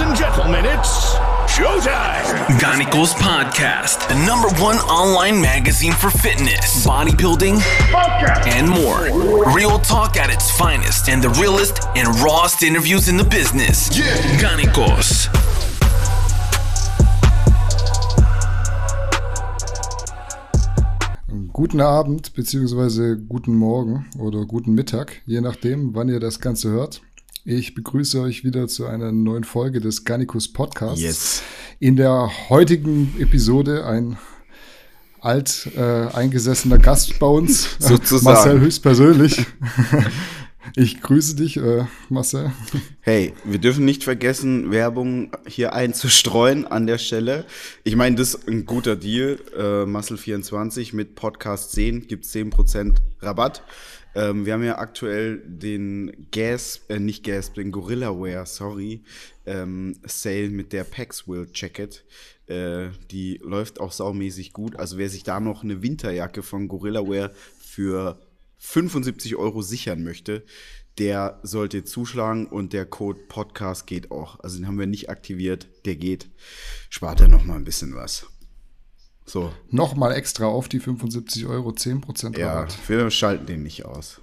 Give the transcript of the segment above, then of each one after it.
Ladies and gentlemen, it's showtime. Ganicos Podcast, the number one online magazine for fitness, bodybuilding, and more. Real talk at its finest and the realest and rawest interviews in the business. Yeah. Ganicos. Guten Abend beziehungsweise guten Morgen oder guten Mittag, je nachdem, wann ihr das Ganze hört. Ich begrüße euch wieder zu einer neuen Folge des Garnicus Podcasts. Yes. In der heutigen Episode ein alt äh, eingesessener Gast bei uns, Sozusagen. Marcel höchstpersönlich. Ich grüße dich, äh, Marcel. Hey, wir dürfen nicht vergessen, Werbung hier einzustreuen an der Stelle. Ich meine, das ist ein guter Deal. Äh, Muscle24 mit Podcast 10 gibt 10% Rabatt. Ähm, wir haben ja aktuell den Gas, äh, nicht Gas, den Gorilla Wear, sorry, ähm, Sale mit der Paxwill Jacket. Äh, die läuft auch saumäßig gut. Also wer sich da noch eine Winterjacke von Gorilla Wear für 75 Euro sichern möchte, der sollte zuschlagen und der Code Podcast geht auch. Also den haben wir nicht aktiviert, der geht. Spart er noch mal ein bisschen was. So, Nochmal extra auf die 75 Euro 10% ja, Rabatt. wir schalten den nicht aus.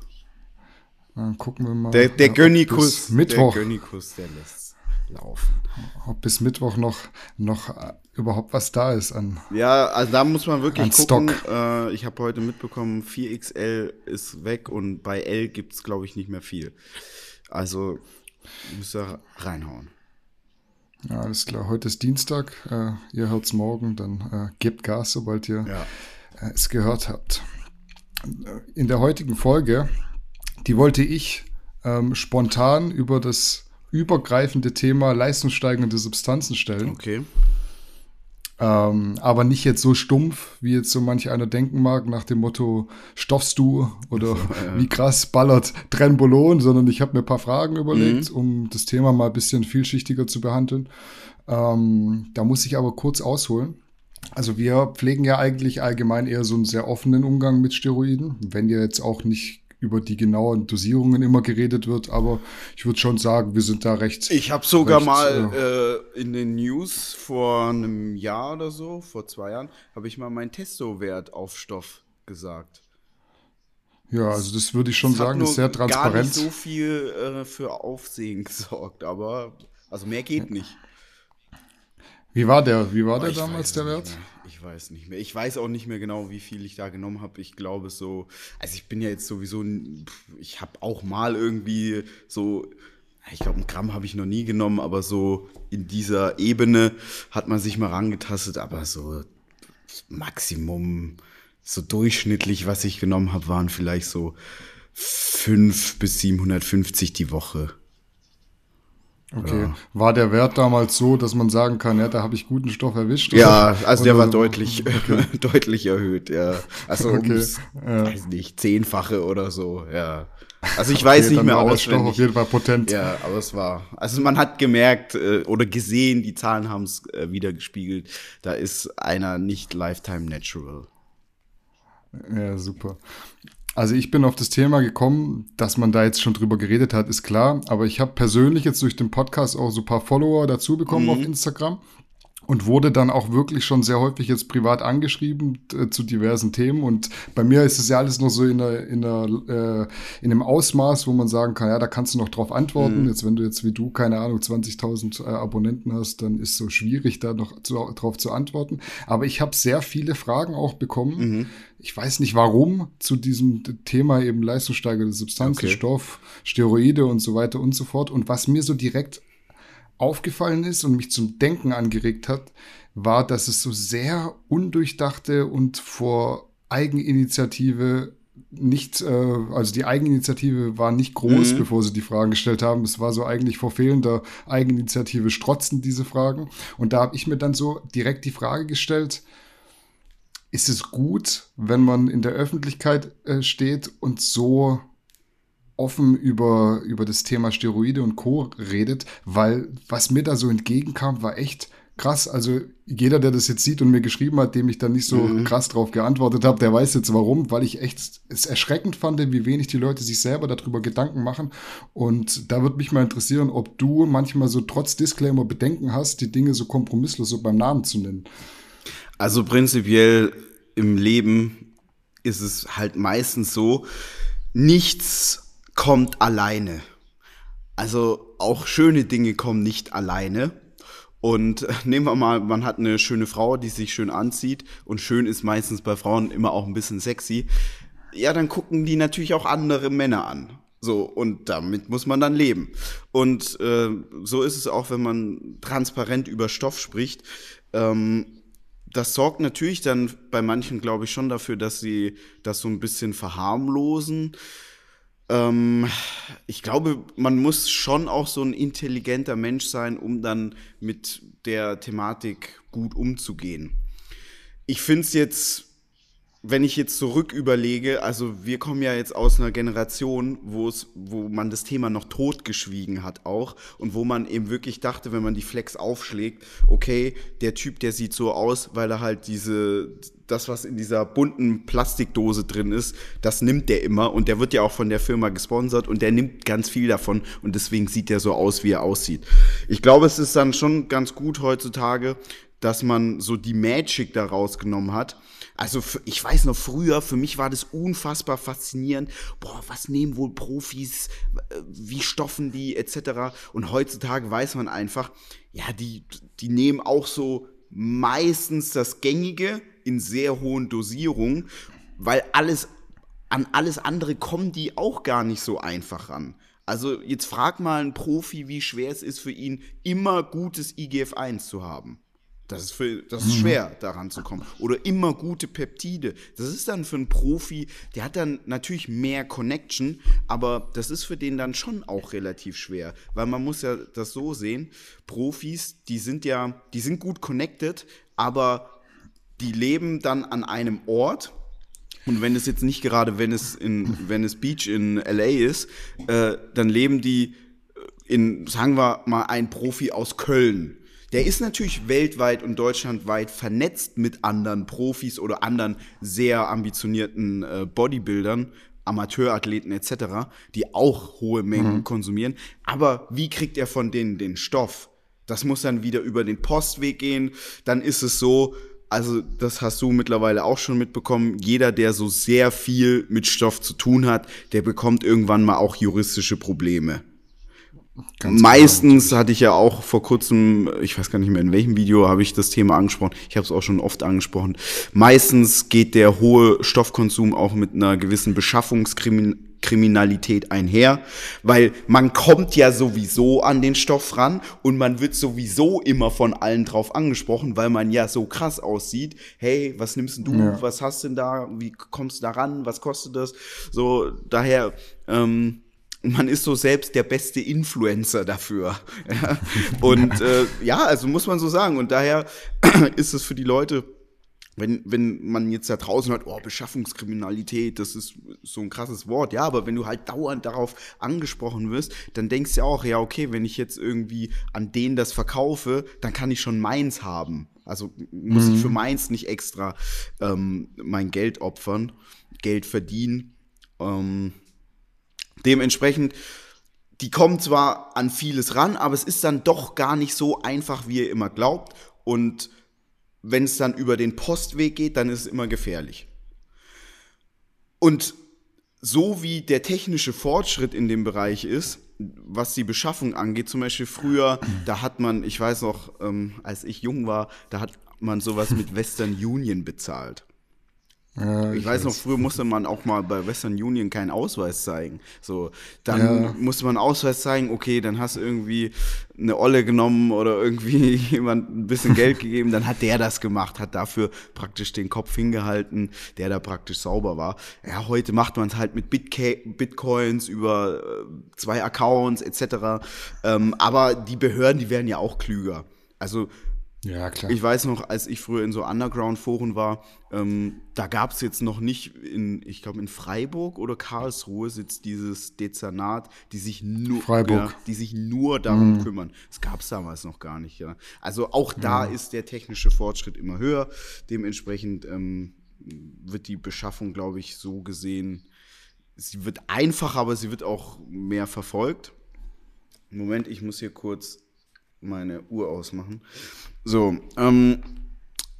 Dann gucken wir mal. Der, der ob Gönnikus, bis Mittwoch, der Gönnikus, der lässt laufen. ob bis Mittwoch noch, noch äh, überhaupt was da ist an. Ja, also da muss man wirklich gucken. Stock. Äh, ich habe heute mitbekommen, 4XL ist weg und bei L gibt's glaube ich, nicht mehr viel. Also müsst ihr reinhauen. Ja, alles klar. Heute ist Dienstag. Äh, ihr hört's morgen. Dann äh, gebt Gas, sobald ihr Ja. äh, es gehört habt. In der heutigen Folge, die wollte ich ähm, spontan über das übergreifende Thema leistungssteigende Substanzen stellen. Okay. Ähm, aber nicht jetzt so stumpf, wie jetzt so manch einer denken mag, nach dem Motto, stoffst du oder wie krass ballert Trenbolon, sondern ich habe mir ein paar Fragen überlegt, um das Thema mal ein bisschen vielschichtiger zu behandeln. Ähm, da muss ich aber kurz ausholen. Also wir pflegen ja eigentlich allgemein eher so einen sehr offenen Umgang mit Steroiden, wenn ja jetzt auch nicht über die genauen Dosierungen immer geredet wird, aber ich würde schon sagen, wir sind da recht. Ich habe sogar recht, mal äh, in den News vor einem Jahr oder so, vor zwei Jahren, habe ich mal meinen Testo-Wert auf Stoff gesagt. Ja, also das würde ich schon Das sagen, ist sehr Gar transparent. nicht so viel äh, für Aufsehen gesorgt, aber also mehr geht nicht. Wie war der? Wie war der ich damals der Wert? Ich weiß nicht mehr. Ich weiß auch nicht mehr genau, wie viel ich da genommen habe. Ich glaube so, also ich bin ja jetzt sowieso, ich habe auch mal irgendwie so, ich glaube, ein Gramm habe ich noch nie genommen, aber so in dieser Ebene hat man sich mal rangetastet, aber so Maximum, so durchschnittlich, was ich genommen habe, waren vielleicht so 5 bis 750 die Woche. Okay. War der Wert damals so, dass man sagen kann, ja, da habe ich guten Stoff erwischt? Ja, oder? also der Oder- war deutlich, deutlich erhöht, ja. Also Okay, ums, ja. weiß nicht, zehnfache oder so, ja. Also ich weiß Okay, nicht dann mehr auswendig. auf jeden Fall potent. Ja, aber es war, also man hat gemerkt äh, oder gesehen, die Zahlen haben es äh, wieder gespiegelt, da ist einer nicht Lifetime Natural. Ja, super. Also ich bin auf das Thema gekommen, dass man da jetzt schon drüber geredet hat, ist klar. Aber ich habe persönlich jetzt durch den Podcast auch so ein paar Follower dazu bekommen Mhm. auf Instagram und wurde dann auch wirklich schon sehr häufig jetzt privat angeschrieben äh, zu diversen Themen. Und bei mir ist es ja alles noch so in, der, in, der, äh, in einem Ausmaß, wo man sagen kann, ja, da kannst du noch drauf antworten. Mhm. Jetzt, wenn du jetzt wie du, keine Ahnung, 20.000 äh, Abonnenten hast, dann ist so schwierig, da noch zu, drauf zu antworten. Aber ich habe sehr viele Fragen auch bekommen. Mhm. Ich weiß nicht warum zu diesem Thema eben leistungssteigernde Substanzen, Okay. Stoff, Steroide und so weiter und so fort. Und was mir so direkt aufgefallen ist und mich zum Denken angeregt hat, war, dass es so sehr undurchdachte und vor Eigeninitiative nicht, äh, also die Eigeninitiative war nicht groß, Mhm. bevor sie die Fragen gestellt haben. Es war so eigentlich vor fehlender Eigeninitiative strotzen diese Fragen. Und da habe ich mir dann so direkt die Frage gestellt, ist es gut, wenn man in der Öffentlichkeit äh, steht und so offen über, über das Thema Steroide und Co. redet, weil was mir da so entgegenkam, war echt krass. Also jeder, der das jetzt sieht und mir geschrieben hat, dem ich dann nicht so mhm. krass drauf geantwortet habe, der weiß jetzt warum, weil ich echt es erschreckend fand, wie wenig die Leute sich selber darüber Gedanken machen. Und da würde mich mal interessieren, ob du manchmal so trotz Disclaimer Bedenken hast, die Dinge so kompromisslos so beim Namen zu nennen. Also prinzipiell im Leben ist es halt meistens so, nichts kommt alleine. Also auch schöne Dinge kommen nicht alleine. Und nehmen wir mal, man hat eine schöne Frau, die sich schön anzieht und schön ist meistens bei Frauen immer auch ein bisschen sexy. Ja, dann gucken die natürlich auch andere Männer an. So, und damit muss man dann leben. Und äh, so ist es auch, wenn man transparent über Stoff spricht. Ähm, das sorgt natürlich dann bei manchen, glaube ich, schon dafür, dass sie das so ein bisschen verharmlosen. Ähm, ich glaube, man muss schon auch so ein intelligenter Mensch sein, um dann mit der Thematik gut umzugehen. Ich finde es jetzt wenn ich jetzt zurück überlege, also wir kommen ja jetzt aus einer Generation, wo wo man das Thema noch totgeschwiegen hat auch und wo man eben wirklich dachte, wenn man die Flex aufschlägt, okay, der Typ, der sieht so aus, weil er halt diese, das, was in dieser bunten Plastikdose drin ist, das nimmt der immer und der wird ja auch von der Firma gesponsert und der nimmt ganz viel davon und deswegen sieht der so aus, wie er aussieht. Ich glaube, es ist dann schon ganz gut heutzutage, dass man so die Magic da rausgenommen hat also ich weiß noch früher, für mich war das unfassbar faszinierend. Boah, was nehmen wohl Profis, äh, wie stoffen die etc. Und heutzutage weiß man einfach, ja, die, die nehmen auch so meistens das Gängige in sehr hohen Dosierungen, weil alles an alles andere kommen die auch gar nicht so einfach ran. Also jetzt frag mal einen Profi, wie schwer es ist für ihn, immer gutes IGF-1 zu haben. Das ist, für, das ist mhm. schwer, daran zu kommen. Oder immer gute Peptide. Das ist dann für einen Profi, der hat dann natürlich mehr Connection, aber das ist für den dann schon auch relativ schwer. Weil man muss ja das so sehen, Profis, die sind ja, die sind gut connected, aber die leben dann an einem Ort. Und wenn es jetzt nicht gerade Venice, in, Venice Beach in LA ist, äh, dann leben die in, sagen wir mal, ein Profi aus Köln der ist natürlich weltweit und deutschlandweit vernetzt mit anderen Profis oder anderen sehr ambitionierten äh, Bodybuildern, Amateurathleten etc., die auch hohe Mengen mhm. konsumieren. Aber wie kriegt er von denen den Stoff? Das muss dann wieder über den Postweg gehen. Dann ist es so, also das hast du mittlerweile auch schon mitbekommen, jeder, der so sehr viel mit Stoff zu tun hat, der bekommt irgendwann mal auch juristische Probleme. Ganz Meistens genau. hatte ich ja auch vor kurzem, ich weiß gar nicht mehr in welchem Video habe ich das Thema angesprochen. Ich habe es auch schon oft angesprochen. Meistens geht der hohe Stoffkonsum auch mit einer gewissen Beschaffungskriminalität einher, weil man kommt ja sowieso an den Stoff ran und man wird sowieso immer von allen drauf angesprochen, weil man ja so krass aussieht. Hey, was nimmst du? Ja. Was hast du denn da? Wie kommst du da ran? Was kostet das? So, daher, ähm, man ist so selbst der beste Influencer dafür. Und äh, ja, also muss man so sagen. Und daher ist es für die Leute, wenn, wenn man jetzt da draußen hört, oh, Beschaffungskriminalität, das ist so ein krasses Wort, ja, aber wenn du halt dauernd darauf angesprochen wirst, dann denkst du ja auch, ja, okay, wenn ich jetzt irgendwie an denen das verkaufe, dann kann ich schon meins haben. Also muss mhm. ich für meins nicht extra ähm, mein Geld opfern, Geld verdienen. Ähm, Dementsprechend, die kommen zwar an vieles ran, aber es ist dann doch gar nicht so einfach, wie ihr immer glaubt. Und wenn es dann über den Postweg geht, dann ist es immer gefährlich. Und so wie der technische Fortschritt in dem Bereich ist, was die Beschaffung angeht, zum Beispiel früher, da hat man, ich weiß noch, ähm, als ich jung war, da hat man sowas mit Western Union bezahlt. Ja, ich, ich weiß noch, früher musste man auch mal bei Western Union keinen Ausweis zeigen. So, dann ja. musste man Ausweis zeigen, okay, dann hast du irgendwie eine Olle genommen oder irgendwie jemand ein bisschen Geld gegeben, dann hat der das gemacht, hat dafür praktisch den Kopf hingehalten, der da praktisch sauber war. Ja, heute macht man es halt mit Bitca Bitcoins über äh, zwei Accounts etc. Ähm, aber die Behörden, die werden ja auch klüger. Also Ja, klar. Ich weiß noch, als ich früher in so Underground-Foren war, ähm, da gab es jetzt noch nicht in, ich glaube in Freiburg oder Karlsruhe sitzt dieses Dezernat, die sich nur, ja, die sich nur darum mhm. kümmern. Das gab es damals noch gar nicht, ja. Also auch da ja. ist der technische Fortschritt immer höher. Dementsprechend ähm, wird die Beschaffung, glaube ich, so gesehen, sie wird einfacher, aber sie wird auch mehr verfolgt. Moment, ich muss hier kurz meine Uhr ausmachen. So, ähm,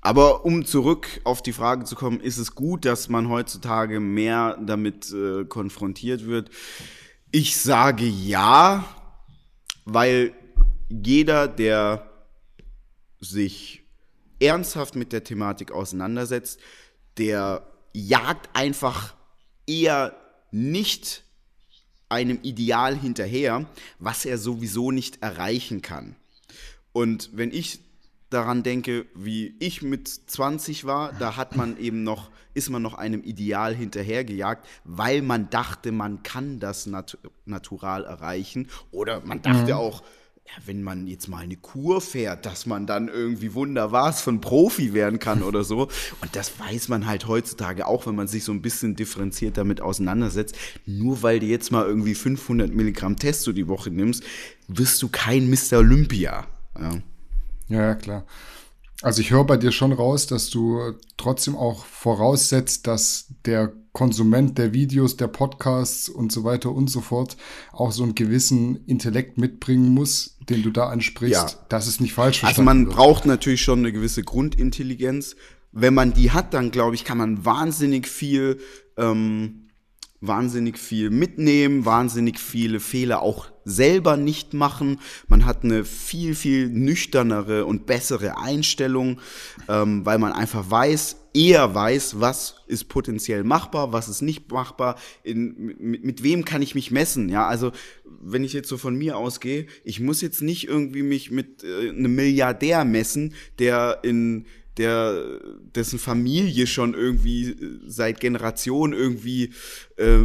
aber um zurück auf die Frage zu kommen, ist es gut, dass man heutzutage mehr damit äh, konfrontiert wird? Ich sage ja, weil jeder, der sich ernsthaft mit der Thematik auseinandersetzt, der jagt einfach eher nicht einem Ideal hinterher, was er sowieso nicht erreichen kann. Und wenn ich daran denke, wie ich mit 20 war, da hat man eben noch, ist man noch einem Ideal hinterhergejagt, weil man dachte, man kann das nat natural erreichen. Oder man dachte mhm. auch, ja, wenn man jetzt mal eine Kur fährt, dass man dann irgendwie wunderbar von Profi werden kann oder so. Und das weiß man halt heutzutage auch, wenn man sich so ein bisschen differenziert damit auseinandersetzt. Nur weil du jetzt mal irgendwie 500 Milligramm Testo die Woche nimmst, wirst du kein Mr. Olympia. Ja. Ja, klar. Also ich höre bei dir schon raus, dass du trotzdem auch voraussetzt, dass der Konsument der Videos, der Podcasts und so weiter und so fort auch so einen gewissen Intellekt mitbringen muss, den du da ansprichst. Ja. Das ist nicht falsch Also man wird. braucht natürlich schon eine gewisse Grundintelligenz. Wenn man die hat, dann glaube ich, kann man wahnsinnig viel ähm, wahnsinnig viel mitnehmen, wahnsinnig viele Fehler auch selber nicht machen. Man hat eine viel, viel nüchternere und bessere Einstellung, ähm, weil man einfach weiß, eher weiß, was ist potenziell machbar, was ist nicht machbar, in, mit, mit wem kann ich mich messen. Ja, also wenn ich jetzt so von mir ausgehe, ich muss jetzt nicht irgendwie mich mit äh, einem Milliardär messen, der in der dessen Familie schon irgendwie äh, seit Generationen irgendwie äh,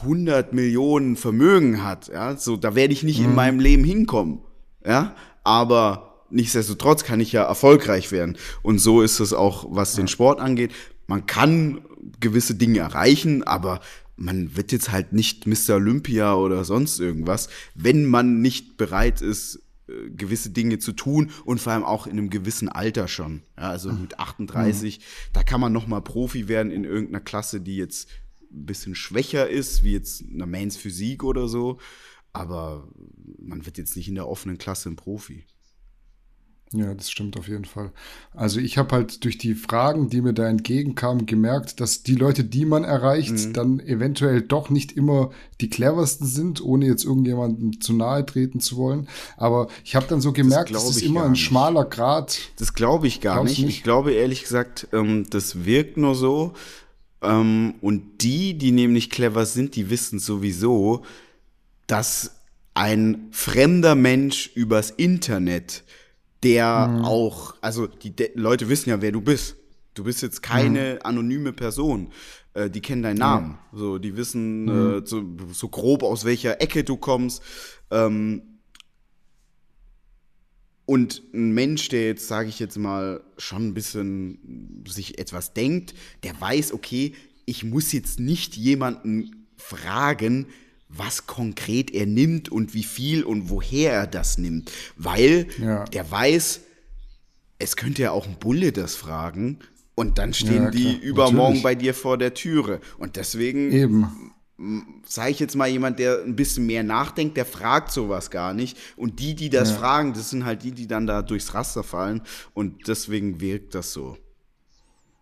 100 Millionen Vermögen hat, ja, so da werde ich nicht mhm. in meinem Leben hinkommen, ja, aber nichtsdestotrotz kann ich ja erfolgreich werden und so ist es auch, was den Sport angeht. Man kann gewisse Dinge erreichen, aber man wird jetzt halt nicht Mr. Olympia oder sonst irgendwas, wenn man nicht bereit ist, gewisse Dinge zu tun und vor allem auch in einem gewissen Alter schon. Ja, also mit 38, mhm. da kann man noch mal Profi werden in irgendeiner Klasse, die jetzt ein bisschen schwächer ist, wie jetzt eine Mains Physik oder so. Aber man wird jetzt nicht in der offenen Klasse ein Profi. Ja, das stimmt auf jeden Fall. Also ich habe halt durch die Fragen, die mir da entgegenkamen, gemerkt, dass die Leute, die man erreicht, mhm. dann eventuell doch nicht immer die cleversten sind, ohne jetzt irgendjemandem zu nahe treten zu wollen. Aber ich habe dann so gemerkt, das, das ist immer ein schmaler Grad. Das glaube ich gar nicht. nicht. Ich glaube ehrlich gesagt, ähm, das wirkt nur so. Ähm, und die, die nämlich clever sind, die wissen sowieso, dass ein fremder Mensch übers Internet der mhm. auch, also die Leute wissen ja, wer du bist. Du bist jetzt keine mhm. anonyme Person. Äh, die kennen deinen Namen. Mhm. So, die wissen mhm. äh, so, so, grob, aus welcher Ecke du kommst. Ähm, und ein Mensch, der jetzt, sage ich jetzt mal, schon ein bisschen sich etwas denkt, der weiß, okay, ich muss jetzt nicht jemanden fragen, was konkret er nimmt und wie viel und woher er das nimmt. Weil ja. der weiß, es könnte ja auch ein Bulle das fragen und dann stehen ja, die übermorgen Natürlich. bei dir vor der Türe. Und deswegen Eben. sage ich jetzt mal jemand, der ein bisschen mehr nachdenkt, der fragt sowas gar nicht. Und die, die das ja. fragen, das sind halt die, die dann da durchs Raster fallen. Und deswegen wirkt das so.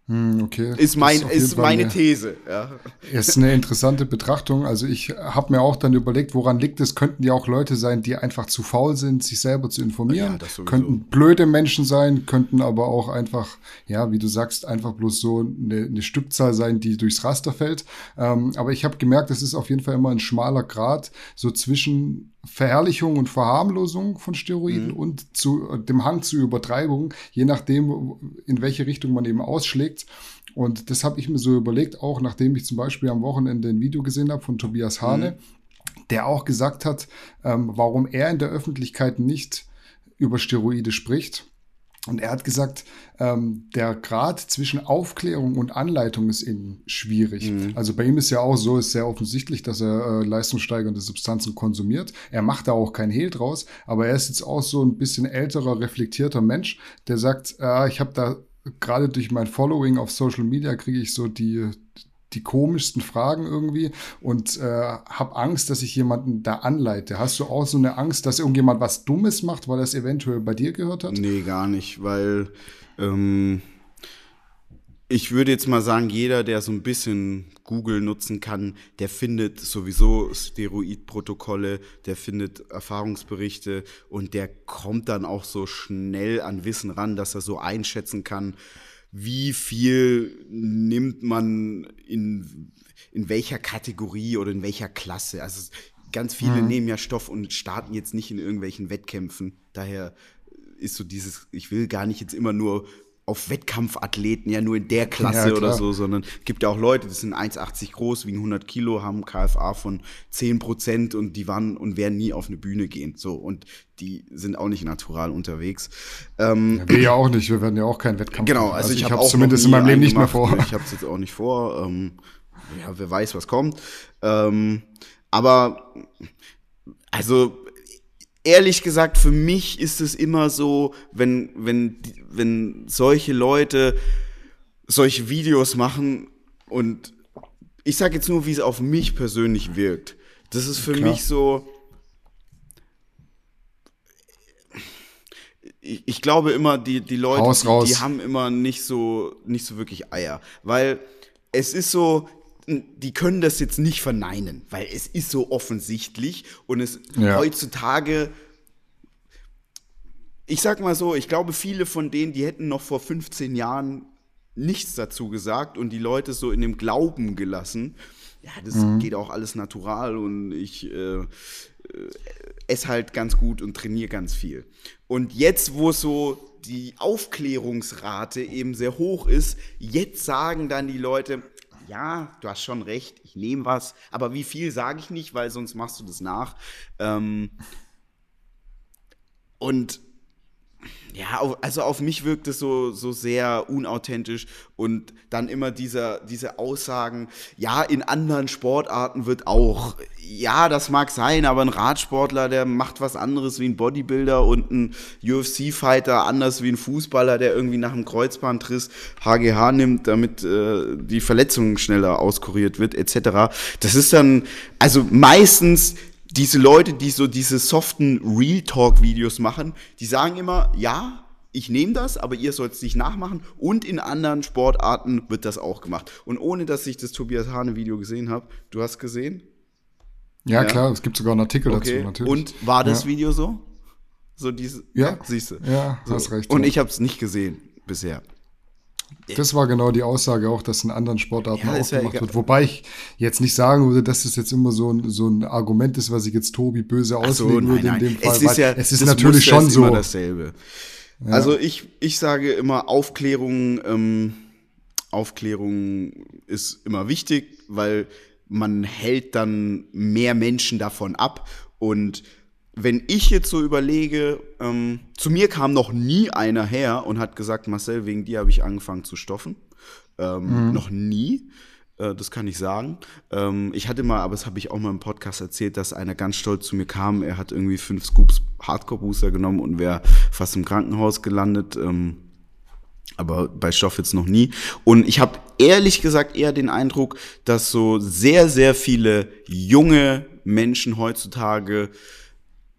Hm, okay. Ist, mein, ist, ist meine eine, These. Ja. Ist eine interessante Betrachtung. Also ich habe mir auch dann überlegt, woran liegt es? Könnten ja auch Leute sein, die einfach zu faul sind, sich selber zu informieren. Ja, könnten blöde Menschen sein, könnten aber auch einfach, ja, wie du sagst, einfach bloß so eine, eine Stückzahl sein, die durchs Raster fällt. Ähm, aber ich habe gemerkt, es ist auf jeden Fall immer ein schmaler Grad, so zwischen Verherrlichung und Verharmlosung von Steroiden mhm. und zu äh, dem Hang zu Übertreibung, je nachdem, in welche Richtung man eben ausschlägt. Und das habe ich mir so überlegt, auch nachdem ich zum Beispiel am Wochenende ein Video gesehen habe von Tobias Hane, mhm. der auch gesagt hat, ähm, warum er in der Öffentlichkeit nicht über Steroide spricht Und er hat gesagt, ähm, der Grad zwischen Aufklärung und Anleitung ist eben schwierig. Mhm. Also bei ihm ist ja auch so, ist sehr offensichtlich, dass er äh, leistungssteigernde Substanzen konsumiert. Er macht da auch kein Hehl draus, aber er ist jetzt auch so ein bisschen älterer, reflektierter Mensch, der sagt, äh, ich habe da gerade durch mein Following auf Social Media kriege ich so die die komischsten Fragen irgendwie und äh, habe Angst, dass ich jemanden da anleite. Hast du auch so eine Angst, dass irgendjemand was Dummes macht, weil es eventuell bei dir gehört hat? Nee, gar nicht, weil ähm, ich würde jetzt mal sagen, jeder, der so ein bisschen Google nutzen kann, der findet sowieso Steroidprotokolle, der findet Erfahrungsberichte und der kommt dann auch so schnell an Wissen ran, dass er so einschätzen kann, wie viel nimmt man in, in welcher Kategorie oder in welcher Klasse. Also ganz viele mhm. nehmen ja Stoff und starten jetzt nicht in irgendwelchen Wettkämpfen. Daher ist so dieses, ich will gar nicht jetzt immer nur auf Wettkampfathleten, ja nur in der Klasse ja, oder so, sondern gibt ja auch Leute, die sind 1,80 groß, wiegen 100 Kilo, haben KFA von 10 Prozent und die waren und werden nie auf eine Bühne gehen. So und die sind auch nicht natural unterwegs. Ähm, ja, wir ja auch nicht, wir werden ja auch keinen Wettkampf. Genau, also, also ich, ich habe zumindest in meinem Leben nicht mehr vor. Ich habe es jetzt auch nicht vor. Ähm, ja, wer weiß, was kommt. Ähm, aber also ehrlich gesagt, für mich ist es immer so, wenn, wenn, wenn solche Leute solche Videos machen und ich sage jetzt nur, wie es auf mich persönlich wirkt. Das ist für Klar. mich so. Ich, ich, glaube immer, die, die Leute, die, die haben immer nicht so, nicht so wirklich Eier. Weil es ist so, die können das jetzt nicht verneinen, weil es ist so offensichtlich und es ja. heutzutage ich sag mal so, ich glaube, viele von denen, die hätten noch vor 15 Jahren nichts dazu gesagt und die Leute so in dem Glauben gelassen. Ja, das mhm. geht auch alles natural und ich äh, äh, esse halt ganz gut und trainiere ganz viel. Und jetzt, wo so die Aufklärungsrate eben sehr hoch ist, jetzt sagen dann die Leute, ja, du hast schon recht, ich nehme was, aber wie viel sage ich nicht, weil sonst machst du das nach. Ähm, und ja, also auf mich wirkt es so, so sehr unauthentisch und dann immer dieser, diese Aussagen, ja, in anderen Sportarten wird auch, ja, das mag sein, aber ein Radsportler, der macht was anderes wie ein Bodybuilder und ein UFC-Fighter anders wie ein Fußballer, der irgendwie nach einem Kreuzbandriss HGH nimmt, damit äh, die Verletzung schneller auskuriert wird, etc. Das ist dann, also meistens diese Leute, die so diese soften Real Talk Videos machen, die sagen immer, ja, ich nehme das, aber ihr sollt es nicht nachmachen. Und in anderen Sportarten wird das auch gemacht. Und ohne, dass ich das Tobias Hane Video gesehen habe, du hast gesehen? Ja, ja, klar, es gibt sogar einen Artikel okay. dazu, natürlich. Und war das ja. Video so? So diese, ja, ja siehst du. Ja, so. hast recht. Und ich habe es nicht gesehen bisher. Das war genau die Aussage auch, dass in anderen Sportarten ja, auch gemacht wird. Wobei ich jetzt nicht sagen würde, dass das jetzt immer so ein, so ein Argument ist, was ich jetzt Tobi böse auslegen so, würde in dem Fall. Es ist, ja, es ist natürlich schon so. Immer dasselbe. Ja. Also ich, ich sage immer, Aufklärung, ähm, Aufklärung ist immer wichtig, weil man hält dann mehr Menschen davon ab und wenn ich jetzt so überlege, ähm, zu mir kam noch nie einer her und hat gesagt, Marcel, wegen dir habe ich angefangen zu stoffen. Ähm, mhm. Noch nie. Äh, das kann ich sagen. Ähm, ich hatte mal, aber das habe ich auch mal im Podcast erzählt, dass einer ganz stolz zu mir kam. Er hat irgendwie fünf Scoops Hardcore-Booster genommen und wäre fast im Krankenhaus gelandet. Ähm, aber bei Stoff jetzt noch nie. Und ich habe ehrlich gesagt eher den Eindruck, dass so sehr, sehr viele junge Menschen heutzutage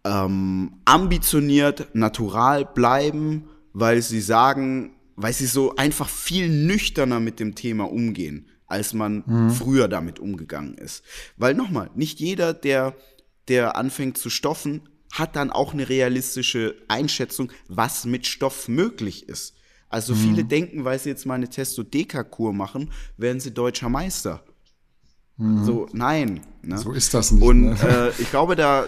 ähm, ambitioniert, natural bleiben, weil sie sagen, weil sie so einfach viel nüchterner mit dem Thema umgehen, als man mhm. früher damit umgegangen ist. Weil nochmal, nicht jeder, der, der anfängt zu stoffen, hat dann auch eine realistische Einschätzung, was mit Stoff möglich ist. Also mhm. viele denken, weil sie jetzt mal eine Testo-Deka-Kur machen, werden sie deutscher Meister. Mhm. So, nein. Ne? So ist das nicht. Und ne? äh, ich glaube, da,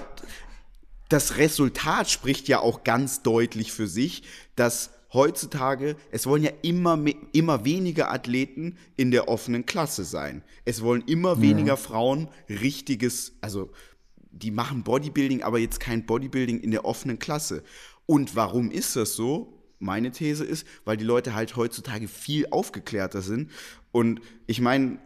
das Resultat spricht ja auch ganz deutlich für sich, dass heutzutage, es wollen ja immer, immer weniger Athleten in der offenen Klasse sein. Es wollen immer weniger ja. Frauen richtiges, also die machen Bodybuilding, aber jetzt kein Bodybuilding in der offenen Klasse. Und warum ist das so? Meine These ist, weil die Leute halt heutzutage viel aufgeklärter sind. Und ich meine,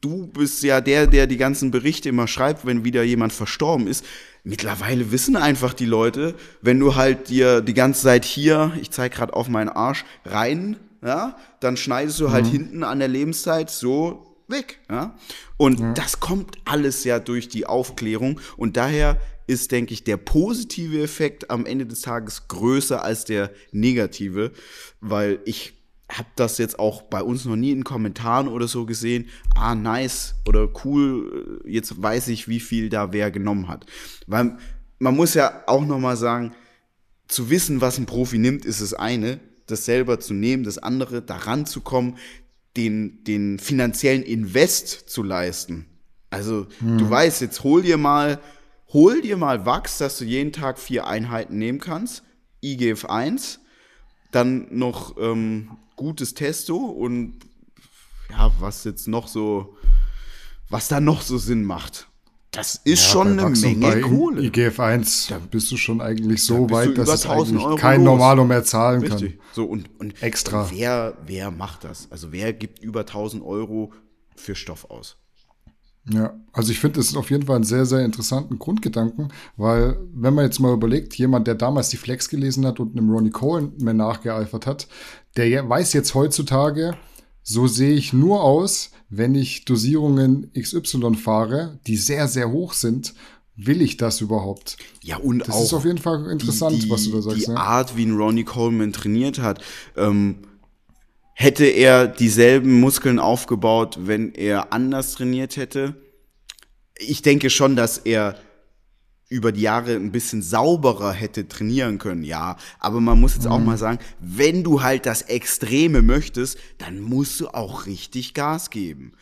du bist ja der, der die ganzen Berichte immer schreibt, wenn wieder jemand verstorben ist. Mittlerweile wissen einfach die Leute, wenn du halt dir die ganze Zeit hier, ich zeige gerade auf meinen Arsch, rein, ja, dann schneidest du halt mhm. hinten an der Lebenszeit so weg. Ja? Und ja. das kommt alles ja durch die Aufklärung. Und daher ist, denke ich, der positive Effekt am Ende des Tages größer als der negative, weil ich habe das jetzt auch bei uns noch nie in Kommentaren oder so gesehen. Ah, nice oder cool, jetzt weiß ich, wie viel da wer genommen hat. Weil man muss ja auch noch mal sagen, zu wissen, was ein Profi nimmt, ist das eine, das selber zu nehmen, das andere, daran zu kommen, den, den finanziellen Invest zu leisten. Also, hm. du weißt, jetzt hol dir mal hol dir mal Wachs, dass du jeden Tag vier Einheiten nehmen kannst, IGF 1, dann noch ähm, gutes Testo und ja, was jetzt noch so, was da noch so Sinn macht. Das ist ja, schon eine Menge Kohle. IGF 1, da bist du schon eigentlich so weit, dass es eigentlich Euro kein Normalo mehr zahlen Richtig. kann. So und, und extra. Wer, wer macht das? Also wer gibt über 1000 Euro für Stoff aus? Ja, also ich finde, das ist auf jeden Fall ein sehr, sehr interessanten Grundgedanken, weil wenn man jetzt mal überlegt, jemand, der damals die Flex gelesen hat und einem Ronnie Coleman nachgeeifert hat, der weiß jetzt heutzutage, so sehe ich nur aus, wenn ich Dosierungen XY fahre, die sehr, sehr hoch sind. Will ich das überhaupt? Ja, und das auch. Das ist auf jeden Fall interessant, die, was du da sagst. Die ne? Art, wie ein Ronnie Coleman trainiert hat, ähm, Hätte er dieselben Muskeln aufgebaut, wenn er anders trainiert hätte? Ich denke schon, dass er über die Jahre ein bisschen sauberer hätte trainieren können, ja. Aber man muss jetzt auch mhm. mal sagen, wenn du halt das Extreme möchtest, dann musst du auch richtig Gas geben.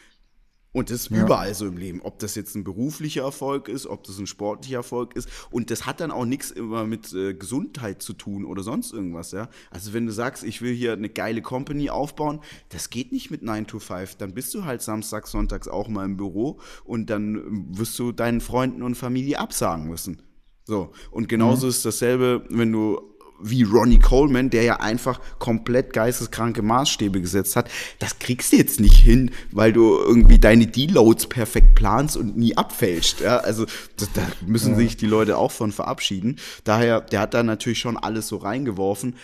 Und das ist ja. überall so im Leben. Ob das jetzt ein beruflicher Erfolg ist, ob das ein sportlicher Erfolg ist. Und das hat dann auch nichts immer mit äh, Gesundheit zu tun oder sonst irgendwas, ja. Also wenn du sagst, ich will hier eine geile Company aufbauen, das geht nicht mit 9 to 5. Dann bist du halt samstags, sonntags auch mal im Büro und dann ähm, wirst du deinen Freunden und Familie absagen müssen. So. Und genauso mhm. ist dasselbe, wenn du wie Ronnie Coleman, der ja einfach komplett geisteskranke Maßstäbe gesetzt hat, das kriegst du jetzt nicht hin, weil du irgendwie deine Deloads perfekt planst und nie abfälscht. Ja, also da, müssen sich die Leute auch von verabschieden. Daher, der hat da natürlich schon alles so reingeworfen,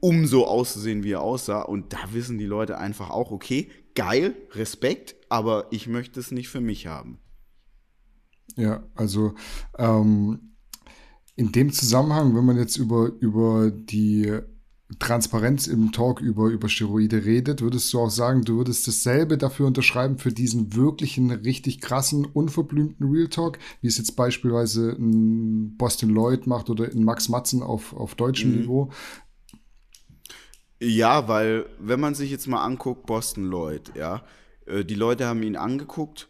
um so auszusehen, wie er aussah. Und da wissen die Leute einfach auch, okay, geil, Respekt, aber ich möchte es nicht für mich haben. Ja, also ähm, in dem Zusammenhang, wenn man jetzt über, über die Transparenz im Talk über, über Steroide redet, würdest du auch sagen, du würdest dasselbe dafür unterschreiben für diesen wirklichen, richtig krassen, unverblümten Real Talk, wie es jetzt beispielsweise ein Boston Lloyd macht oder in Max Matzen auf, auf deutschem mhm. Niveau. Ja, weil wenn man sich jetzt mal anguckt, Boston Lloyd, ja, äh, die Leute haben ihn angeguckt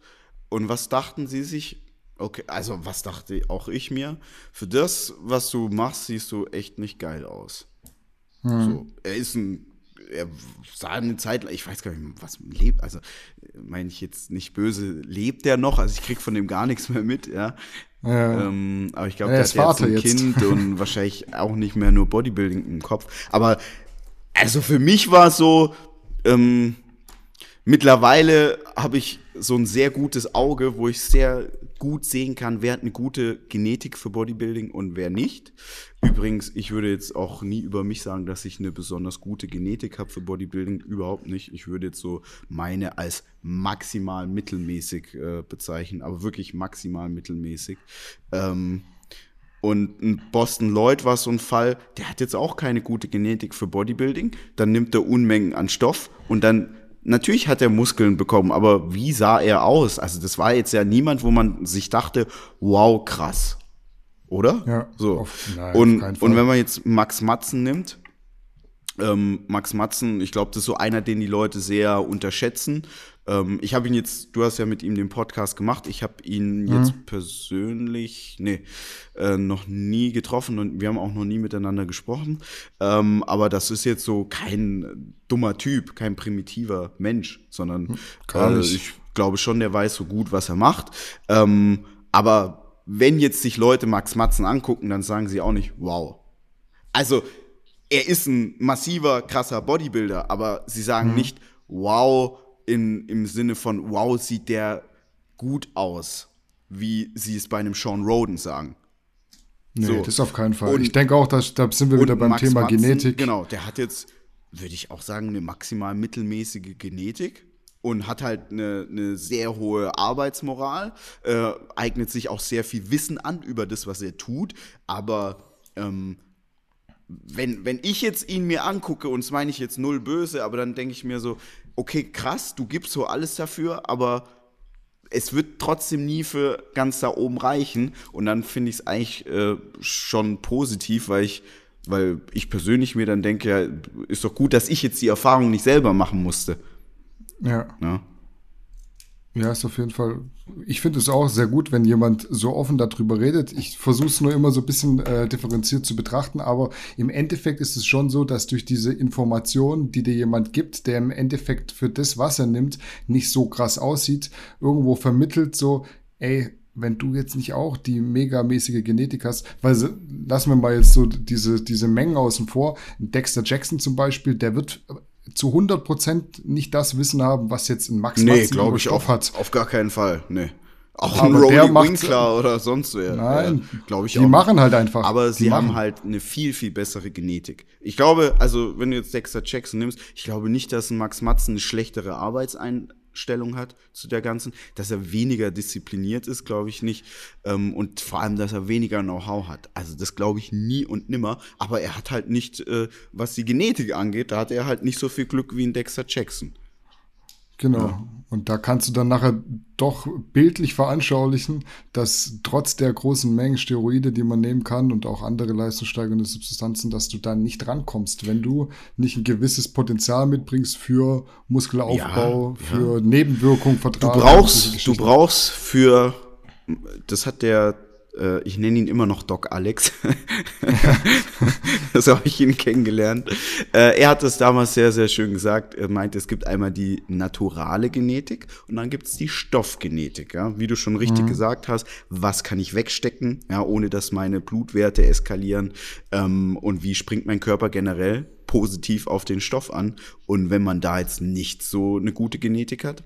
und was dachten sie sich? Okay, also was dachte auch ich mir? Für das, was du machst, siehst du echt nicht geil aus. Hm. So, er ist ein, er sah eine Zeit lang, ich weiß gar nicht, was lebt, also meine ich jetzt nicht böse, lebt der noch? Also ich krieg von dem gar nichts mehr mit, ja. ja. Ähm, aber ich glaube, der hat jetzt ein jetzt. Kind und wahrscheinlich auch nicht mehr nur Bodybuilding im Kopf. Aber also für mich war es so, ähm, mittlerweile habe ich so ein sehr gutes Auge, wo ich sehr gut sehen kann, wer hat eine gute Genetik für Bodybuilding und wer nicht. Übrigens, ich würde jetzt auch nie über mich sagen, dass ich eine besonders gute Genetik habe für Bodybuilding. Überhaupt nicht. Ich würde jetzt so meine als maximal mittelmäßig äh, bezeichnen, aber wirklich maximal mittelmäßig. Ähm, und ein Boston Lloyd war so ein Fall, der hat jetzt auch keine gute Genetik für Bodybuilding. Dann nimmt er Unmengen an Stoff und dann natürlich hat er Muskeln bekommen, aber wie sah er aus? Also das war jetzt ja niemand, wo man sich dachte, wow, krass. Oder? Ja. So. Auf, nein, und, und wenn man jetzt Max Matzen nimmt, ähm, Max Matzen, ich glaube, das ist so einer, den die Leute sehr unterschätzen. Ähm, ich habe ihn jetzt, du hast ja mit ihm den Podcast gemacht, ich habe ihn mhm. jetzt persönlich, nee, äh, noch nie getroffen und wir haben auch noch nie miteinander gesprochen. Ähm, aber das ist jetzt so kein dummer Typ, kein primitiver Mensch, sondern hm, äh, ich glaube schon, der weiß so gut, was er macht. Ähm, aber wenn jetzt sich Leute Max Matzen angucken, dann sagen sie auch nicht, wow. Also er ist ein massiver, krasser Bodybuilder, aber sie sagen mhm. nicht, wow, in, im Sinne von, wow, sieht der gut aus, wie sie es bei einem Sean Roden sagen. Nee, so. das auf keinen Fall. Und, ich denke auch, dass, da sind wir wieder beim Max Thema Matzen, Genetik. Genau, der hat jetzt, würde ich auch sagen, eine maximal mittelmäßige Genetik und hat halt eine, eine sehr hohe Arbeitsmoral, äh, eignet sich auch sehr viel Wissen an über das, was er tut, aber ähm, wenn, wenn ich jetzt ihn mir angucke, und das meine ich jetzt null böse, aber dann denke ich mir so, okay, krass, du gibst so alles dafür, aber es wird trotzdem nie für ganz da oben reichen. Und dann finde ich es eigentlich äh, schon positiv, weil ich, weil ich persönlich mir dann denke, ja, ist doch gut, dass ich jetzt die Erfahrung nicht selber machen musste. Ja. ja. Ja, ist auf jeden Fall. Ich finde es auch sehr gut, wenn jemand so offen darüber redet. Ich versuche es nur immer so ein bisschen äh, differenziert zu betrachten, aber im Endeffekt ist es schon so, dass durch diese Information, die dir jemand gibt, der im Endeffekt für das, was er nimmt, nicht so krass aussieht, irgendwo vermittelt so, ey, wenn du jetzt nicht auch die megamäßige Genetik hast, weil lassen wir mal jetzt so diese, diese Mengen außen vor. Dexter Jackson zum Beispiel, der wird zu 100% nicht das Wissen haben, was jetzt ein Max nee, glaube ich auch, hat. Auf gar keinen Fall, nee. Auch ein Rolling Winkler oder sonst wer. Nein, ja, glaube ich die auch. Die machen halt einfach. Aber sie machen. haben halt eine viel, viel bessere Genetik. Ich glaube, also wenn du jetzt Dexter Jackson nimmst, ich glaube nicht, dass ein Max Matzen eine schlechtere Arbeitsein Stellung hat zu der ganzen, dass er weniger diszipliniert ist, glaube ich nicht. Ähm, und vor allem, dass er weniger Know-how hat. Also das glaube ich nie und nimmer. Aber er hat halt nicht, äh, was die Genetik angeht, da hat er halt nicht so viel Glück wie ein Dexter Jackson. Genau. Ja. Und da kannst du dann nachher doch bildlich veranschaulichen, dass trotz der großen Mengen Steroide, die man nehmen kann und auch andere leistungssteigernde Substanzen, dass du da nicht rankommst, wenn du nicht ein gewisses Potenzial mitbringst für Muskelaufbau, ja, für ja. Nebenwirkungen, Vertrag. Du brauchst, du brauchst für, das hat der äh, ich nenne ihn immer noch Doc Alex. so habe ich ihn kennengelernt. Äh, er hat es damals sehr, sehr schön gesagt. Er meinte, es gibt einmal die naturale Genetik und dann gibt es die Stoffgenetik. Ja? Wie du schon richtig mhm. gesagt hast, was kann ich wegstecken, ja, ohne dass meine Blutwerte eskalieren ähm, und wie springt mein Körper generell positiv auf den Stoff an. Und wenn man da jetzt nicht so eine gute Genetik hat,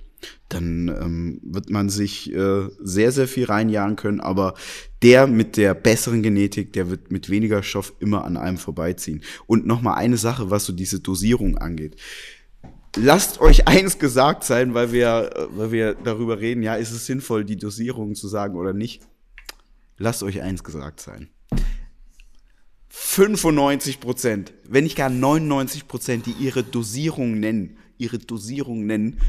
dann ähm, wird man sich äh, sehr, sehr viel reinjagen können. Aber der mit der besseren Genetik, der wird mit weniger Stoff immer an einem vorbeiziehen. Und nochmal eine Sache, was so diese Dosierung angeht. Lasst euch eins gesagt sein, weil wir, äh, weil wir darüber reden, ja, ist es sinnvoll, die Dosierung zu sagen oder nicht? Lasst euch eins gesagt sein. 95 Prozent, wenn nicht gar 99 Prozent, die ihre Dosierung nennen, ihre Dosierung nennen,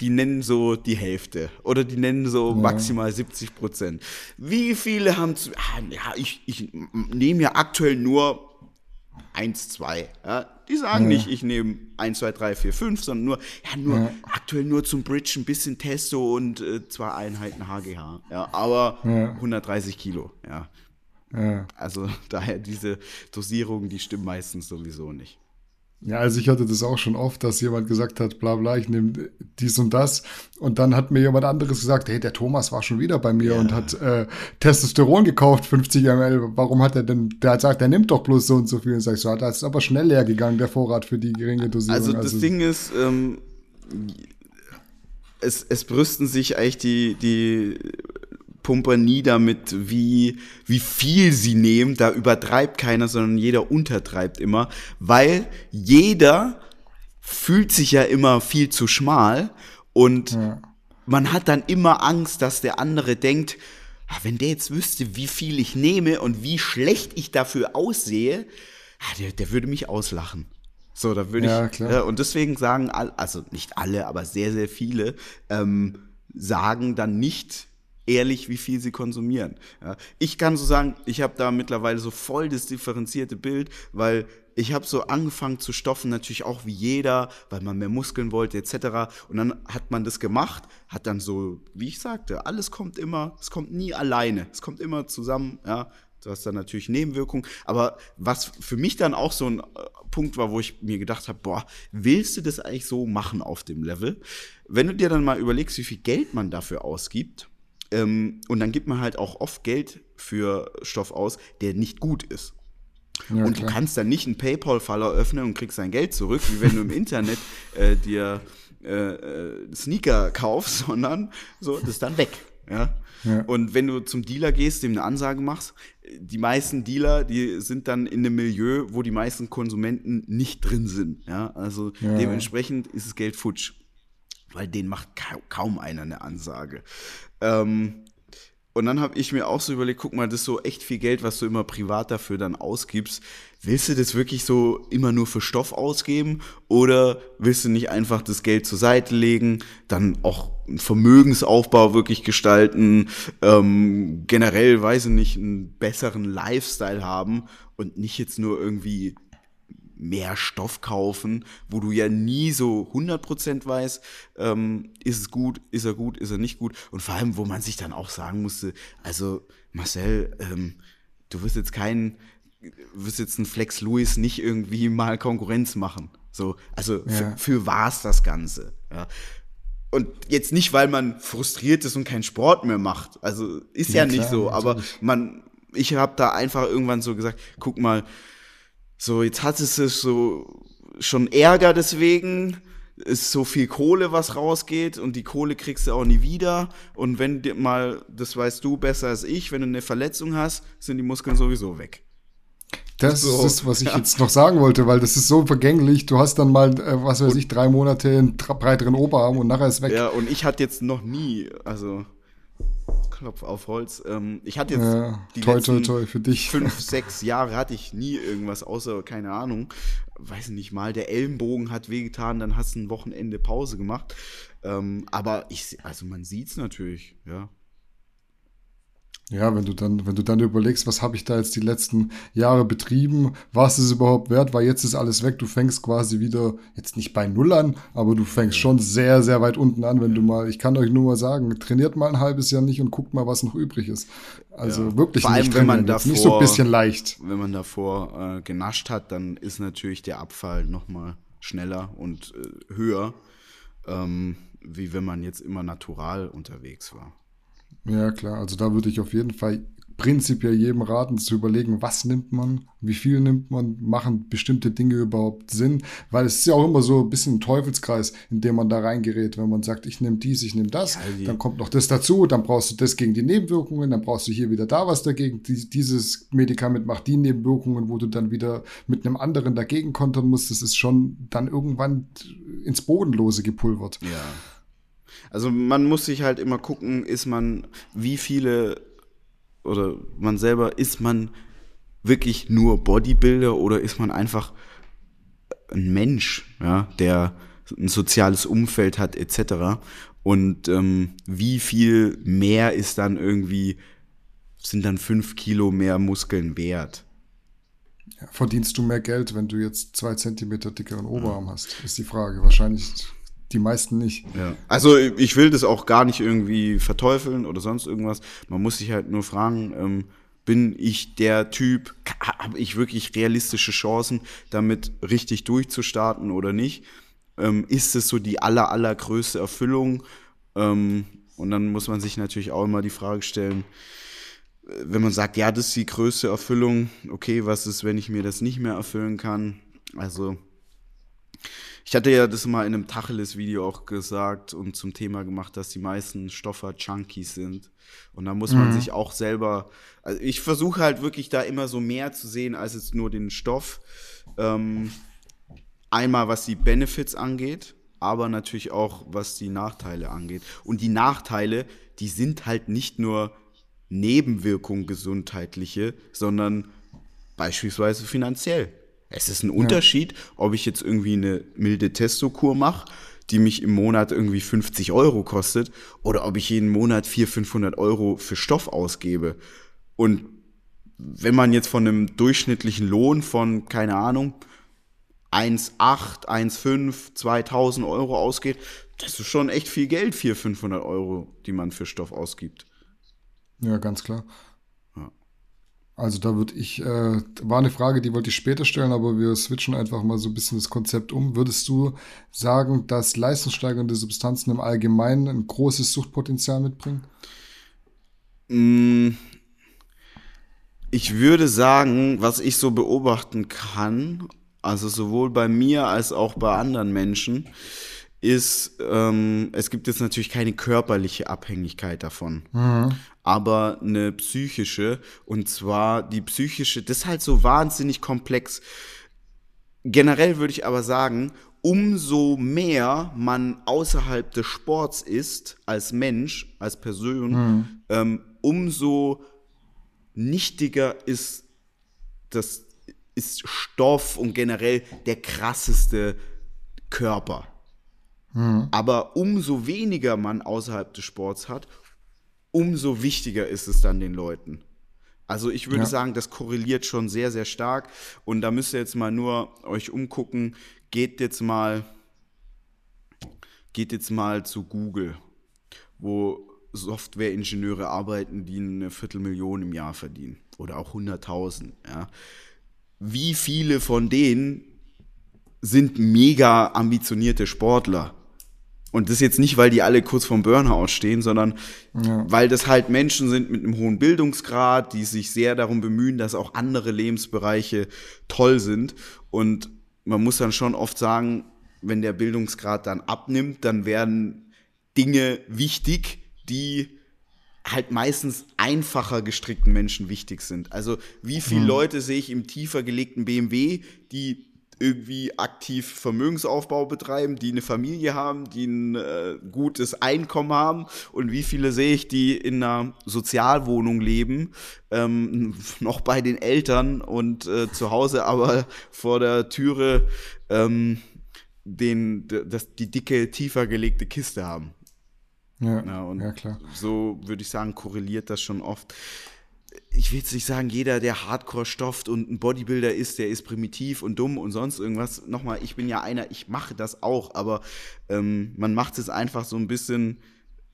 die nennen so die Hälfte oder die nennen so ja. maximal 70 Prozent. Wie viele haben zu, ah, ja, ich, ich nehme ja aktuell nur 1, 2. Ja? Die sagen ja. nicht, ich nehme 1, 2, 3, 4, 5, sondern nur, ja, nur aktuell nur zum Bridge ein bisschen Testo und äh, zwei Einheiten HGH. Ja, aber 130 Kilo, ja. Also daher diese Dosierungen, die stimmen meistens sowieso nicht. Ja, also ich hatte das auch schon oft, dass jemand gesagt hat, bla bla, ich nehme dies und das. Und dann hat mir jemand anderes gesagt, hey, der Thomas war schon wieder bei mir ja. und hat äh, Testosteron gekauft, 50 ml. Warum hat er denn, der hat gesagt, der nimmt doch bloß so und so viel. Und sag ich so, da ist aber schnell leer gegangen, der Vorrat für die geringe Dosierung. Also das also, Ding ist, ähm, es, es brüsten sich eigentlich die, die Nie damit, wie, wie viel sie nehmen. Da übertreibt keiner, sondern jeder untertreibt immer, weil jeder fühlt sich ja immer viel zu schmal und ja. man hat dann immer Angst, dass der andere denkt, ah, wenn der jetzt wüsste, wie viel ich nehme und wie schlecht ich dafür aussehe, ah, der, der würde mich auslachen. So, da würde ja, ich. Klar. Ja, und deswegen sagen, also nicht alle, aber sehr, sehr viele, ähm, sagen dann nicht, ehrlich, wie viel sie konsumieren. Ja, ich kann so sagen, ich habe da mittlerweile so voll das differenzierte Bild, weil ich habe so angefangen zu stoffen, natürlich auch wie jeder, weil man mehr Muskeln wollte etc. Und dann hat man das gemacht, hat dann so, wie ich sagte, alles kommt immer, es kommt nie alleine, es kommt immer zusammen, ja. Du hast dann natürlich Nebenwirkungen, aber was für mich dann auch so ein äh, Punkt war, wo ich mir gedacht habe, boah, willst du das eigentlich so machen auf dem Level? Wenn du dir dann mal überlegst, wie viel Geld man dafür ausgibt, ähm, und dann gibt man halt auch oft Geld für Stoff aus, der nicht gut ist. Ja, und klar. du kannst dann nicht einen PayPal-Fall eröffnen und kriegst dein Geld zurück, wie wenn du im Internet äh, dir äh, äh, Sneaker kaufst, sondern so, das ist dann weg. Ja? ja? Und wenn du zum Dealer gehst, dem eine Ansage machst, die meisten Dealer, die sind dann in einem Milieu, wo die meisten Konsumenten nicht drin sind. Ja? Also ja. dementsprechend ist das Geld futsch. Weil den macht kaum einer eine Ansage. Ähm, und dann habe ich mir auch so überlegt, guck mal, das ist so echt viel Geld, was du immer privat dafür dann ausgibst. Willst du das wirklich so immer nur für Stoff ausgeben oder willst du nicht einfach das Geld zur Seite legen, dann auch einen Vermögensaufbau wirklich gestalten, ähm, generell, weiß ich nicht, einen besseren Lifestyle haben und nicht jetzt nur irgendwie mehr Stoff kaufen, wo du ja nie so 100% weißt, ähm, ist es gut, ist er gut, ist er nicht gut. Und vor allem, wo man sich dann auch sagen musste, also Marcel, ähm, du wirst jetzt keinen, wirst jetzt einen Flex Lewis nicht irgendwie mal Konkurrenz machen. So, also ja. für was das Ganze. Ja. Und jetzt nicht, weil man frustriert ist und keinen Sport mehr macht. Also ist ja, ja nicht klar, so, aber man, ich habe da einfach irgendwann so gesagt, guck mal, so, jetzt hat es so schon Ärger deswegen, ist so viel Kohle, was rausgeht und die Kohle kriegst du auch nie wieder. Und wenn dir mal, das weißt du besser als ich, wenn du eine Verletzung hast, sind die Muskeln sowieso weg. Das so, ist das, was ich ja. jetzt noch sagen wollte, weil das ist so vergänglich. Du hast dann mal, äh, was weiß und, ich, drei Monate einen breiteren Oberarm und nachher ist weg. Ja, und ich hatte jetzt noch nie, also Klopf auf Holz. Ähm, ich hatte jetzt ja, die toi, letzten toi, toi für dich. fünf, sechs Jahre hatte ich nie irgendwas außer, keine Ahnung, weiß nicht mal, der Ellenbogen hat wehgetan, dann hast du ein Wochenende Pause gemacht. Ähm, aber ich, also man sieht es natürlich, ja. Ja, wenn du dann, wenn du dann überlegst, was habe ich da jetzt die letzten Jahre betrieben, was ist es überhaupt wert, weil jetzt ist alles weg, du fängst quasi wieder, jetzt nicht bei Null an, aber du fängst schon sehr, sehr weit unten an, wenn du mal, ich kann euch nur mal sagen, trainiert mal ein halbes Jahr nicht und guckt mal, was noch übrig ist. Also ja. wirklich Vor allem, nicht, wenn man davor, nicht so ein bisschen leicht. Wenn man davor äh, genascht hat, dann ist natürlich der Abfall nochmal schneller und äh, höher, ähm, wie wenn man jetzt immer natural unterwegs war. Ja, klar. Also da würde ich auf jeden Fall prinzipiell jedem raten, zu überlegen, was nimmt man, wie viel nimmt man, machen bestimmte Dinge überhaupt Sinn, weil es ist ja auch immer so ein bisschen ein Teufelskreis, in dem man da reingerät, wenn man sagt, ich nehme dies, ich nehme das, ja, dann kommt noch das dazu, dann brauchst du das gegen die Nebenwirkungen, dann brauchst du hier wieder da was dagegen, dieses Medikament macht die Nebenwirkungen, wo du dann wieder mit einem anderen dagegen kontern musst, das ist schon dann irgendwann ins Bodenlose gepulvert. Ja. Also man muss sich halt immer gucken, ist man, wie viele oder man selber, ist man wirklich nur Bodybuilder oder ist man einfach ein Mensch, ja, der ein soziales Umfeld hat etc. Und ähm, wie viel mehr ist dann irgendwie, sind dann fünf Kilo mehr Muskeln wert? Ja, verdienst du mehr Geld, wenn du jetzt zwei Zentimeter dickeren Oberarm ja. hast, ist die Frage. Wahrscheinlich die meisten nicht. Ja. Also ich will das auch gar nicht irgendwie verteufeln oder sonst irgendwas. Man muss sich halt nur fragen, ähm, bin ich der Typ, habe ich wirklich realistische Chancen, damit richtig durchzustarten oder nicht? Ähm, ist es so die aller, allergrößte Erfüllung? Ähm, und dann muss man sich natürlich auch immer die Frage stellen, äh, wenn man sagt, ja, das ist die größte Erfüllung, okay, was ist, wenn ich mir das nicht mehr erfüllen kann? Also ich hatte ja das mal in einem Tacheles-Video auch gesagt und zum Thema gemacht, dass die meisten Stoffer Junkies sind. Und da muss man mhm. sich auch selber, also ich versuche halt wirklich da immer so mehr zu sehen als jetzt nur den Stoff. Ähm, einmal was die Benefits angeht, aber natürlich auch was die Nachteile angeht. Und die Nachteile, die sind halt nicht nur Nebenwirkungen gesundheitliche, sondern beispielsweise finanziell. Es ist ein Unterschied, ja. ob ich jetzt irgendwie eine milde Testokur mache, die mich im Monat irgendwie 50 Euro kostet, oder ob ich jeden Monat 400, 500 Euro für Stoff ausgebe. Und wenn man jetzt von einem durchschnittlichen Lohn von, keine Ahnung, 1,8, 1,5, 2000 Euro ausgeht, das ist schon echt viel Geld, 400, 500 Euro, die man für Stoff ausgibt. Ja, ganz klar. Also da würde ich, äh, war eine Frage, die wollte ich später stellen, aber wir switchen einfach mal so ein bisschen das Konzept um. Würdest du sagen, dass leistungssteigernde Substanzen im Allgemeinen ein großes Suchtpotenzial mitbringen? Mm. Ich würde sagen, was ich so beobachten kann, also sowohl bei mir als auch bei anderen Menschen, ist, ähm, es gibt jetzt natürlich keine körperliche Abhängigkeit davon, mhm. Aber eine psychische. Und zwar die psychische, das ist halt so wahnsinnig komplex. Generell würde ich aber sagen, umso mehr man außerhalb des Sports ist, als Mensch, als Person, mhm. ähm, umso nichtiger ist das ist Stoff und generell der krasseste Körper. Mhm. Aber umso weniger man außerhalb des Sports hat, umso wichtiger ist es dann den Leuten. Also ich würde ja. sagen, das korreliert schon sehr, sehr stark. Und da müsst ihr jetzt mal nur euch umgucken. Geht jetzt mal, geht jetzt mal zu Google, wo Softwareingenieure arbeiten, die eine Viertelmillion im Jahr verdienen. Oder auch 100.000. Ja. Wie viele von denen sind mega ambitionierte Sportler? Und das jetzt nicht, weil die alle kurz vorm Burnout stehen, sondern ja. weil das halt Menschen sind mit einem hohen Bildungsgrad, die sich sehr darum bemühen, dass auch andere Lebensbereiche toll sind. Und man muss dann schon oft sagen, wenn der Bildungsgrad dann abnimmt, dann werden Dinge wichtig, die halt meistens einfacher gestrickten Menschen wichtig sind. Also wie viele mhm. Leute sehe ich im tiefer gelegten BMW, die irgendwie aktiv Vermögensaufbau betreiben, die eine Familie haben, die ein äh, gutes Einkommen haben und wie viele sehe ich, die in einer Sozialwohnung leben, ähm, noch bei den Eltern und äh, zu Hause aber vor der Türe ähm, den, das, die dicke, tiefer gelegte Kiste haben. Ja, ja, ja klar. So würde ich sagen, korreliert das schon oft ich will jetzt nicht sagen, jeder, der Hardcore stofft und ein Bodybuilder ist, der ist primitiv und dumm und sonst irgendwas. Nochmal, ich bin ja einer, ich mache das auch, aber ähm, man macht es einfach so ein bisschen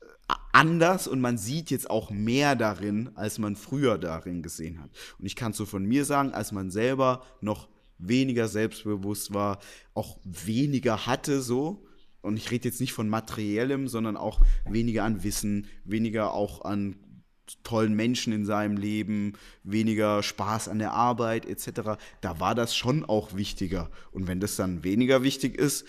äh, anders und man sieht jetzt auch mehr darin, als man früher darin gesehen hat. Und ich kann so von mir sagen, als man selber noch weniger selbstbewusst war, auch weniger hatte so. Und ich rede jetzt nicht von materiellem, sondern auch weniger an Wissen, weniger auch an tollen Menschen in seinem Leben, weniger Spaß an der Arbeit etc. Da war das schon auch wichtiger. Und wenn das dann weniger wichtig ist,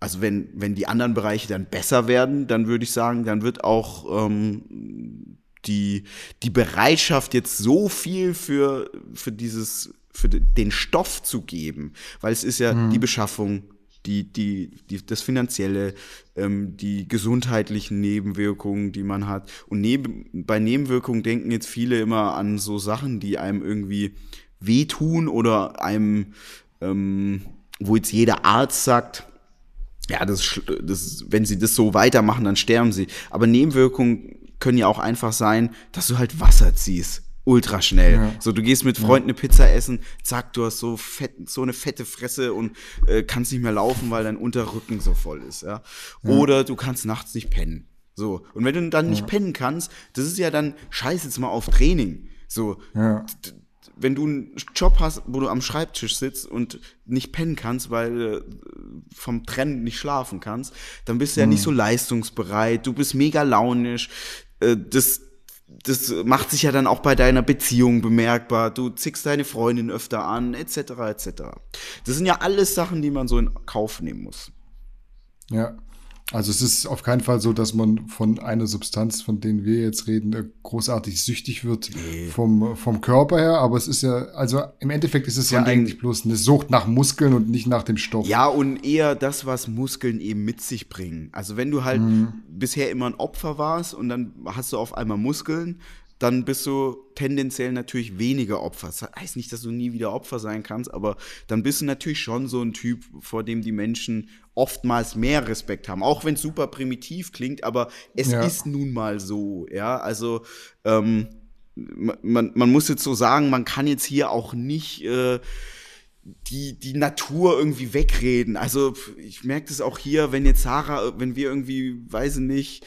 also wenn, wenn die anderen Bereiche dann besser werden, dann würde ich sagen, dann wird auch ähm, die, die Bereitschaft jetzt so viel für, für dieses, für den Stoff zu geben, weil es ist ja mhm. die Beschaffung, die, die, die, das Finanzielle, ähm, die gesundheitlichen Nebenwirkungen, die man hat. Und neben, bei Nebenwirkungen denken jetzt viele immer an so Sachen, die einem irgendwie wehtun oder einem, ähm, wo jetzt jeder Arzt sagt, ja, das, das, wenn sie das so weitermachen, dann sterben sie. Aber Nebenwirkungen können ja auch einfach sein, dass du halt Wasser ziehst ultra schnell. Ja. So, du gehst mit Freunden eine Pizza essen, zack, du hast so fett, so eine fette Fresse und äh, kannst nicht mehr laufen, weil dein Unterrücken so voll ist, ja. ja. Oder du kannst nachts nicht pennen. So. Und wenn du dann nicht pennen kannst, das ist ja dann scheiß jetzt mal auf Training. So. Wenn du einen Job hast, wo du am Schreibtisch sitzt und nicht pennen kannst, weil du äh, vom Trennen nicht schlafen kannst, dann bist du ja nicht mhm. so leistungsbereit, du bist mega launisch. Äh, das, das macht sich ja dann auch bei deiner Beziehung bemerkbar. Du zickst deine Freundin öfter an, etc., etc. Das sind ja alles Sachen, die man so in Kauf nehmen muss. Ja. Also es ist auf keinen Fall so, dass man von einer Substanz, von denen wir jetzt reden, äh, großartig süchtig wird nee. vom, vom Körper her. Aber es ist ja, also im Endeffekt ist es von ja eigentlich bloß eine Sucht nach Muskeln und nicht nach dem Stoff. Ja, und eher das, was Muskeln eben mit sich bringen. Also wenn du halt mhm. bisher immer ein Opfer warst und dann hast du auf einmal Muskeln, dann bist du tendenziell natürlich weniger Opfer. Das heißt nicht, dass du nie wieder Opfer sein kannst, aber dann bist du natürlich schon so ein Typ, vor dem die Menschen oftmals mehr Respekt haben. Auch wenn es super primitiv klingt, aber es ja. ist nun mal so, ja. Also ähm, man, man muss jetzt so sagen, man kann jetzt hier auch nicht äh, die, die Natur irgendwie wegreden. Also ich merke das auch hier, wenn jetzt Sarah, wenn wir irgendwie, weiß ich nicht,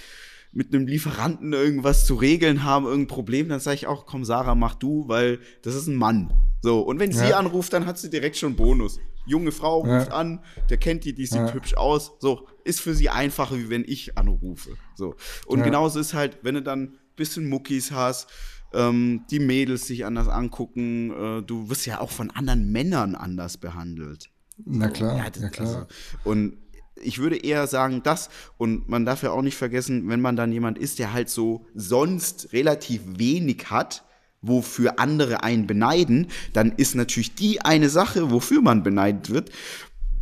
mit einem Lieferanten irgendwas zu regeln haben, irgendein Problem, dann sage ich auch, komm Sarah, mach du, weil das ist ein Mann. So, und wenn ja. sie anruft, dann hat sie direkt schon Bonus. Junge Frau ruft ja. an, der kennt die, die sieht ja. hübsch aus. So, ist für sie einfacher, wie wenn ich anrufe. So. Und genauso ist halt, wenn du dann bisschen Muckis hast, ähm, die Mädels sich anders angucken, äh, du wirst ja auch von anderen Männern anders behandelt. Na klar, ja, das, ja klar. Also, und ich würde eher sagen, das, und man darf ja auch nicht vergessen, wenn man dann jemand ist, der halt so sonst relativ wenig hat, wofür andere einen beneiden, dann ist natürlich die eine Sache, wofür man beneidet wird.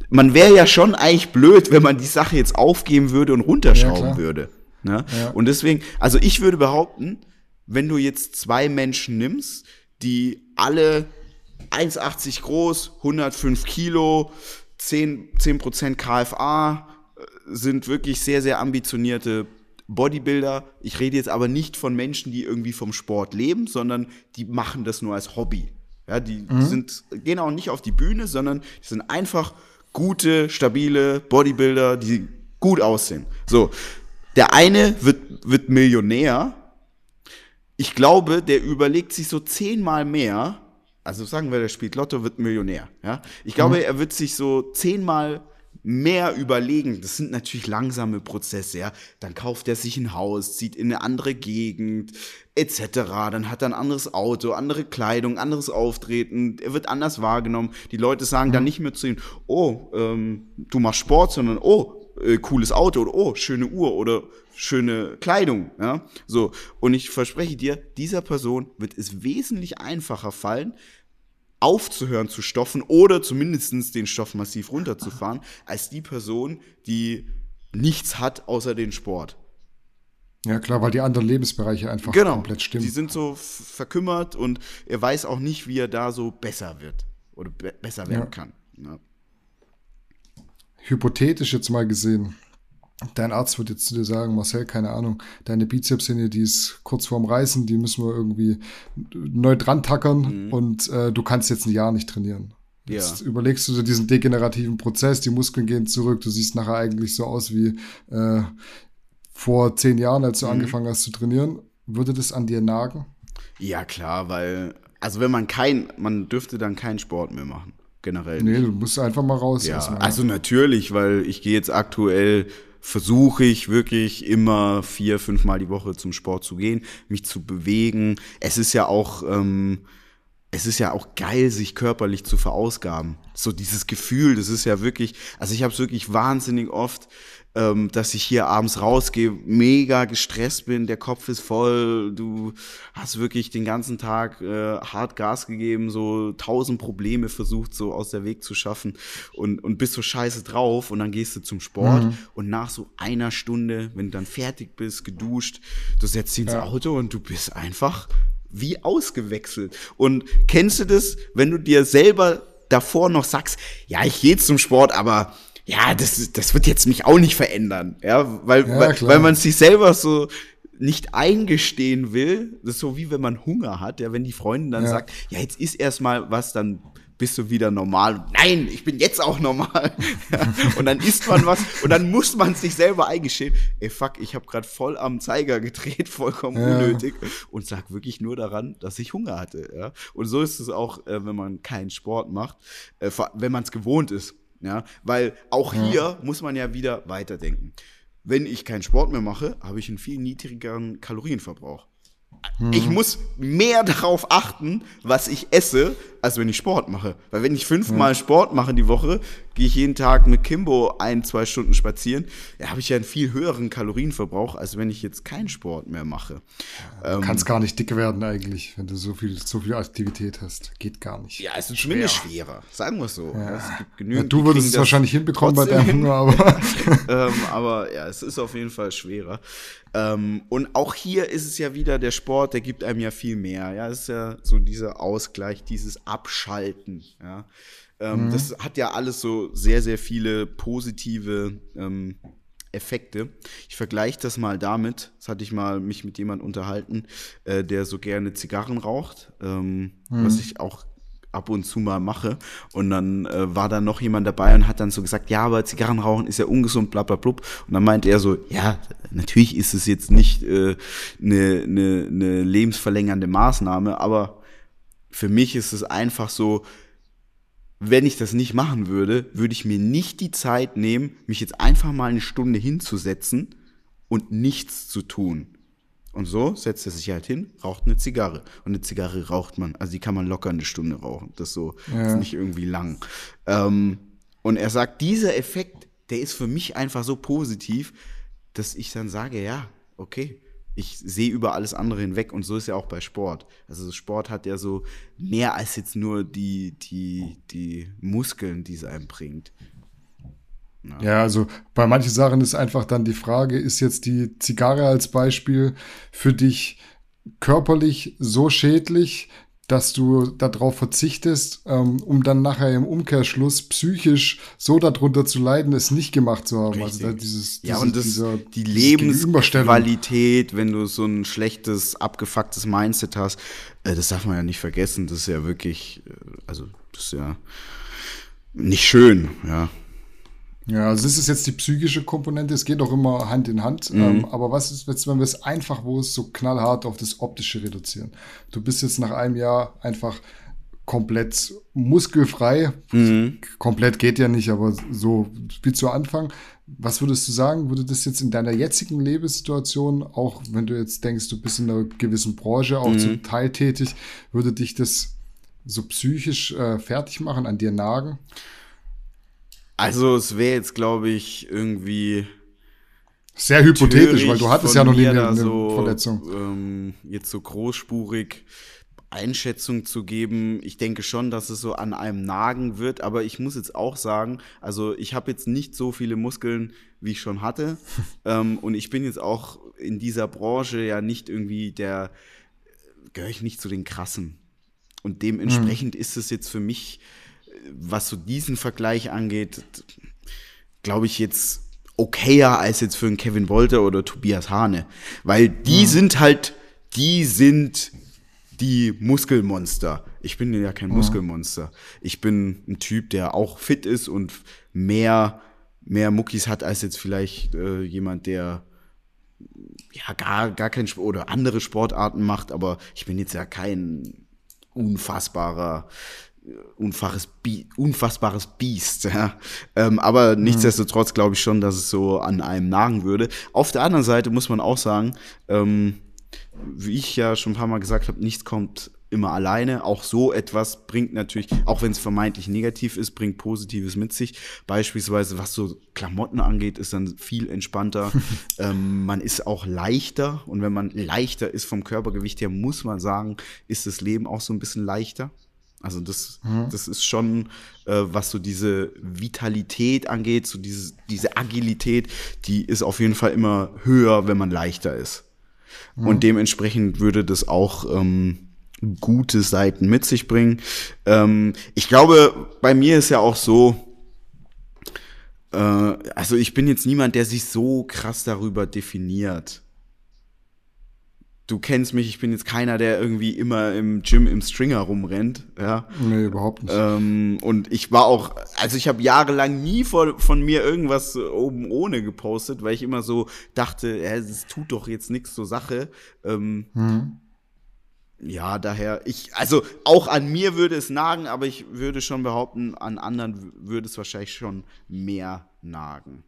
Man wäre ja schon eigentlich blöd, wenn man die Sache jetzt aufgeben würde und runterschrauben ja, würde. Ne? Ja. Und deswegen, also ich würde behaupten, wenn du jetzt zwei Menschen nimmst, die alle 1,80 groß, 105 Kilo, 10, 10% KFA, sind wirklich sehr, sehr ambitionierte Bodybuilder. Ich rede jetzt aber nicht von Menschen, die irgendwie vom Sport leben, sondern die machen das nur als Hobby. Ja, die, mhm. sind, gehen auch nicht auf die Bühne, sondern die sind einfach gute, stabile Bodybuilder, die gut aussehen. So, der eine wird, wird Millionär. Ich glaube, der überlegt sich so zehnmal mehr. Also sagen wir, der spielt Lotto, wird Millionär. Ja? Ich glaube, mhm. er wird sich so zehnmal mehr überlegen. Das sind natürlich langsame Prozesse, ja. Dann kauft er sich ein Haus, zieht in eine andere Gegend, etc. Dann hat er ein anderes Auto, andere Kleidung, anderes Auftreten. Er wird anders wahrgenommen. Die Leute sagen mhm. dann nicht mehr zu ihm, oh, ähm, du machst Sport, sondern oh, äh, cooles Auto oder oh, schöne Uhr oder schöne Kleidung, ja. So. Und ich verspreche dir, dieser Person wird es wesentlich einfacher fallen, aufzuhören zu stoffen oder zumindest den Stoff massiv runterzufahren, als die Person, die nichts hat außer den Sport. Ja, klar, weil die anderen Lebensbereiche einfach genau, komplett stimmen. Die sind so verkümmert und er weiß auch nicht, wie er da so besser wird oder be besser werden ja. kann. Ja. Hypothetisch jetzt mal gesehen, dein Arzt wird jetzt zu dir sagen, Marcel, keine Ahnung, deine Bizepssehne, die ist kurz vorm Reißen, die müssen wir irgendwie neu dran tackern mhm. und äh, du kannst jetzt ein Jahr nicht trainieren. Jetzt ja. überlegst du dir diesen degenerativen Prozess, die Muskeln gehen zurück, du siehst nachher eigentlich so aus wie äh, vor zehn Jahren, als du mhm. angefangen hast zu trainieren. Würde das an dir nagen? Ja, klar, weil, also wenn man kein, man dürfte dann keinen Sport mehr machen generell. Nee, du musst einfach mal raus. Ja, also natürlich, weil ich gehe jetzt aktuell versuche ich wirklich immer vier, fünfmal die Woche zum Sport zu gehen, mich zu bewegen. Es ist ja auch, ähm, es ist ja auch geil, sich körperlich zu verausgaben. So dieses Gefühl, das ist ja wirklich, also ich habe es wirklich wahnsinnig oft, ähm, dass ich hier abends rausgehe, mega gestresst bin, der Kopf ist voll, du hast wirklich den ganzen Tag äh, hart Gas gegeben, so tausend Probleme versucht so aus der Weg zu schaffen und, und bist so scheiße drauf und dann gehst du zum Sport mhm. und nach so einer Stunde, wenn du dann fertig bist, geduscht, du setzt dich ins ja. Auto und du bist einfach wie ausgewechselt. Und kennst du das, wenn du dir selber davor noch sagst, ja, ich gehe zum Sport, aber ja, das, das wird jetzt mich auch nicht verändern, ja, weil, ja, weil, weil man sich selber so nicht eingestehen will, das ist so wie wenn man Hunger hat, ja, wenn die Freundin dann ja. sagt, ja, jetzt isst erstmal was, dann bist du wieder normal. Nein, ich bin jetzt auch normal. ja, und dann isst man was und dann muss man sich selber eingestehen, ey fuck, ich habe gerade voll am Zeiger gedreht, vollkommen ja. unnötig und sag wirklich nur daran, dass ich Hunger hatte. Ja? Und so ist es auch, äh, wenn man keinen Sport macht, äh, wenn man es gewohnt ist. Ja, weil auch ja. hier muss man ja wieder weiterdenken. Wenn ich keinen Sport mehr mache, habe ich einen viel niedrigeren Kalorienverbrauch. Hm. Ich muss mehr darauf achten, was ich esse, als wenn ich Sport mache. Weil wenn ich fünfmal hm. Sport mache die Woche, gehe ich jeden Tag mit Kimbo ein, zwei Stunden spazieren, ja, habe ich ja einen viel höheren Kalorienverbrauch, als wenn ich jetzt keinen Sport mehr mache. Du ähm, kannst gar nicht dick werden eigentlich, wenn du so viel, so viel Aktivität hast. Geht gar nicht. Ja, es ist zumindest schwerer, sagen wir es so. Ja. Es gibt genügend, ja, du würdest es wahrscheinlich hinbekommen bei deinem Hunger, aber. ähm, aber ja, es ist auf jeden Fall schwerer. Ähm, und auch hier ist es ja wieder der Sport, der gibt einem ja viel mehr. Ja, es ist ja so dieser Ausgleich, dieses Abschalten. Ja, ähm, mhm. das hat ja alles so sehr, sehr viele positive ähm, Effekte. Ich vergleiche das mal damit, das hatte ich mal mich mit jemandem unterhalten, äh, der so gerne Zigarren raucht, ähm, mhm. was ich auch ab und zu mal mache. Und dann äh, war da noch jemand dabei und hat dann so gesagt, ja, aber Zigarrenrauchen ist ja ungesund, bla bla blub. Und dann meinte er so, ja, natürlich ist es jetzt nicht eine äh, ne, ne, ne lebensverlängernde Maßnahme, aber für mich ist es einfach so, wenn ich das nicht machen würde, würde ich mir nicht die Zeit nehmen, mich jetzt einfach mal eine Stunde hinzusetzen und nichts zu tun. Und so setzt er sich halt hin, raucht eine Zigarre. Und eine Zigarre raucht man, also die kann man locker eine Stunde rauchen. Das ist so, ja. ist nicht irgendwie lang. Ähm, und er sagt, dieser Effekt, der ist für mich einfach so positiv, dass ich dann sage, ja, okay, ich sehe über alles andere hinweg und so ist ja auch bei Sport. Also Sport hat ja so mehr als jetzt nur die, die, die Muskeln, die es einem bringt. Ja. ja, also bei manchen Sachen ist einfach dann die Frage, ist jetzt die Zigarre als Beispiel für dich körperlich so schädlich, dass du darauf verzichtest, ähm, um dann nachher im Umkehrschluss psychisch so darunter zu leiden, es nicht gemacht zu haben. Also Richtig. Also dieses, dieses, ja, und das, dieser, die Lebensqualität, wenn du so ein schlechtes, abgefucktes Mindset hast, äh, das darf man ja nicht vergessen. Das ist ja wirklich, äh, also das ist ja nicht schön, ja. Ja, also das ist jetzt die psychische Komponente, es geht auch immer Hand in Hand. Mhm. Ähm, aber was ist jetzt, wenn wir es einfach, wo es so knallhart auf das Optische reduzieren? Du bist jetzt nach einem Jahr einfach komplett muskelfrei. Mhm. Komplett geht ja nicht, aber so wie zu Anfang. Was würdest du sagen, würde das jetzt in deiner jetzigen Lebenssituation, auch wenn du jetzt denkst, du bist in einer gewissen Branche auch mhm. zum Teil tätig, würde dich das so psychisch äh, fertig machen, an dir nagen? Also es wäre jetzt, glaube ich, irgendwie sehr hypothetisch, weil du hattest ja noch nie eine, so, Verletzung. Ähm, jetzt so großspurig Einschätzung zu geben. Ich denke schon, dass es so an einem nagen wird, aber ich muss jetzt auch sagen, also ich habe jetzt nicht so viele Muskeln, wie ich schon hatte. ähm, und ich bin jetzt auch in dieser Branche ja nicht irgendwie der, gehöre ich nicht zu den krassen. Und dementsprechend mhm. ist es jetzt für mich was so diesen Vergleich angeht, glaube ich jetzt okayer als jetzt für einen Kevin Wolter oder Tobias Hane. Weil die ja. sind halt, die sind die Muskelmonster. Ich bin ja kein ja. Muskelmonster. Ich bin ein Typ, der auch fit ist und mehr, mehr Muckis hat als jetzt vielleicht äh, jemand, der ja gar, gar kein Sport oder andere Sportarten macht, aber ich bin jetzt ja kein unfassbarer Bi unfassbares Biest. Ja. Ähm, aber mhm. nichtsdestotrotz glaube ich schon, dass es so an einem nagen würde. Auf der anderen Seite muss man auch sagen, ähm, wie ich ja schon ein paar Mal gesagt habe, nichts kommt immer alleine. Auch so etwas bringt natürlich, auch wenn es vermeintlich negativ ist, bringt Positives mit sich. Beispielsweise, was so Klamotten angeht, ist dann viel entspannter. ähm, man ist auch leichter und wenn man leichter ist vom Körpergewicht her, muss man sagen, ist das Leben auch so ein bisschen leichter. Also das, mhm. das ist schon, äh, was so diese Vitalität angeht, so diese, diese Agilität, die ist auf jeden Fall immer höher, wenn man leichter ist. Mhm. Und dementsprechend würde das auch ähm, gute Seiten mit sich bringen. Ähm, ich glaube, bei mir ist ja auch so, äh, also ich bin jetzt niemand, der sich so krass darüber definiert du kennst mich, ich bin jetzt keiner, der irgendwie immer im Gym im Stringer rumrennt. Ja. Nee, überhaupt nicht. Ähm, und ich war auch, also ich habe jahrelang nie von, von mir irgendwas oben ohne gepostet, weil ich immer so dachte, es tut doch jetzt nichts zur Sache. Ähm, mhm. Ja, daher, ich, also auch an mir würde es nagen, aber ich würde schon behaupten, an anderen würde es wahrscheinlich schon mehr nagen.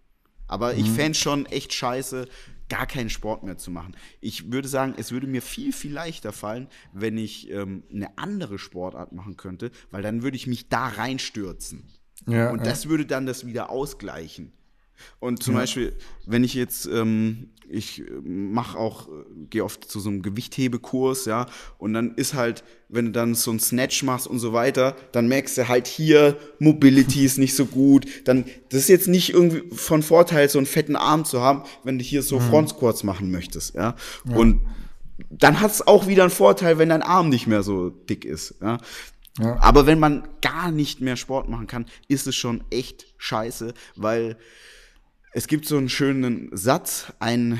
Aber mhm. ich fände schon echt scheiße, gar keinen Sport mehr zu machen. Ich würde sagen, es würde mir viel, viel leichter fallen, wenn ich ähm, eine andere Sportart machen könnte, weil dann würde ich mich da reinstürzen. Ja, und das würde dann das wieder ausgleichen. Und zum ja. Beispiel, wenn ich jetzt, ähm, ich mache auch, gehe oft zu so einem Gewichthebekurs, ja, und dann ist halt, wenn du dann so ein Snatch machst und so weiter, dann merkst du halt hier, Mobility ist nicht so gut. Dann, das ist jetzt nicht irgendwie von Vorteil, so einen fetten Arm zu haben, wenn du hier so mhm. Front Squats machen möchtest, ja. ja. Und dann hat es auch wieder einen Vorteil, wenn dein Arm nicht mehr so dick ist, ja. Ja. Aber wenn man gar nicht mehr Sport machen kann, ist es schon echt scheiße, weil es gibt so einen schönen Satz, ein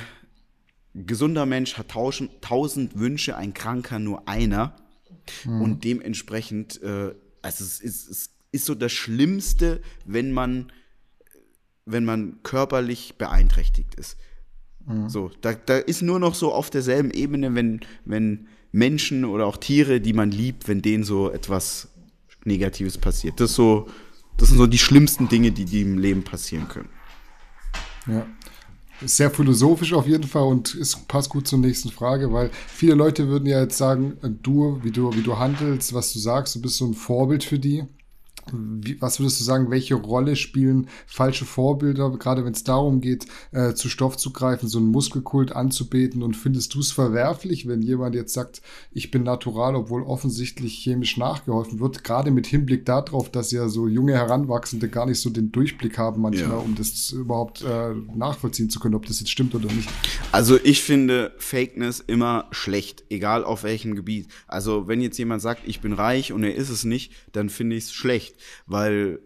gesunder Mensch hat tausend, tausend Wünsche, ein Kranker nur einer. Mhm. Und dementsprechend, äh, also es ist, es ist so das Schlimmste, wenn man, wenn man körperlich beeinträchtigt ist. Mhm. So, da, da ist nur noch so auf derselben Ebene, wenn, wenn Menschen oder auch Tiere, die man liebt, wenn denen so etwas Negatives passiert. Das, so, das sind so die schlimmsten Dinge, die, die im Leben passieren können. Ja. sehr philosophisch auf jeden Fall und es passt gut zur nächsten Frage, weil viele Leute würden ja jetzt sagen, du, wie du, wie du handelst, was du sagst, du bist so ein Vorbild für die. Wie, was würdest du sagen, welche Rolle spielen falsche Vorbilder, gerade wenn es darum geht, äh, zu Stoff zu greifen, so einen Muskelkult anzubeten? Und findest du es verwerflich, wenn jemand jetzt sagt, ich bin natural, obwohl offensichtlich chemisch nachgeholfen wird, gerade mit Hinblick darauf, dass ja so junge Heranwachsende gar nicht so den Durchblick haben manchmal, ja. um das überhaupt äh, nachvollziehen zu können, ob das jetzt stimmt oder nicht? Also ich finde Fakeness immer schlecht, egal auf welchem Gebiet. Also wenn jetzt jemand sagt, ich bin reich und er ist es nicht, dann finde ich es schlecht weil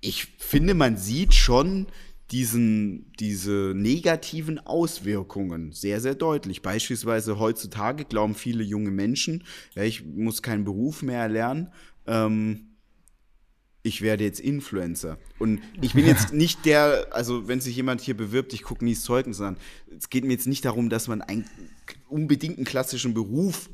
ich finde, man sieht schon diesen, diese negativen Auswirkungen sehr, sehr deutlich. Beispielsweise heutzutage glauben viele junge Menschen, ja, ich muss keinen Beruf mehr erlernen, ähm, ich werde jetzt Influencer. Und ich bin jetzt nicht der, also wenn sich jemand hier bewirbt, ich gucke nie das Zeugnis an. Es geht mir jetzt nicht darum, dass man einen, unbedingt einen klassischen Beruf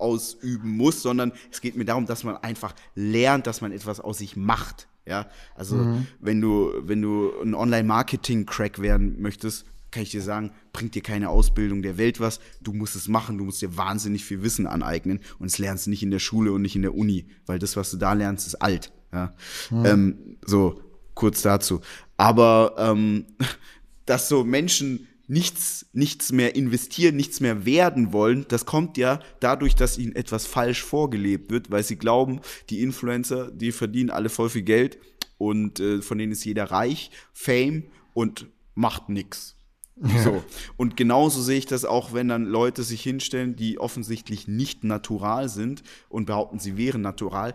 ausüben muss, sondern es geht mir darum, dass man einfach lernt, dass man etwas aus sich macht. Ja, also mhm. wenn du, wenn du ein Online-Marketing-Crack werden möchtest, kann ich dir sagen, bringt dir keine Ausbildung der Welt was. Du musst es machen, du musst dir wahnsinnig viel Wissen aneignen und es lernst du nicht in der Schule und nicht in der Uni, weil das, was du da lernst, ist alt. Ja, mhm. ähm, so kurz dazu. Aber ähm, dass so Menschen nichts, nichts mehr investieren, nichts mehr werden wollen, das kommt ja dadurch, dass ihnen etwas falsch vorgelebt wird, weil sie glauben, die Influencer, die verdienen alle voll viel Geld und äh, von denen ist jeder reich, Fame und macht nix. Ja. So. Und genauso sehe ich das auch, wenn dann Leute sich hinstellen, die offensichtlich nicht natural sind und behaupten, sie wären natural.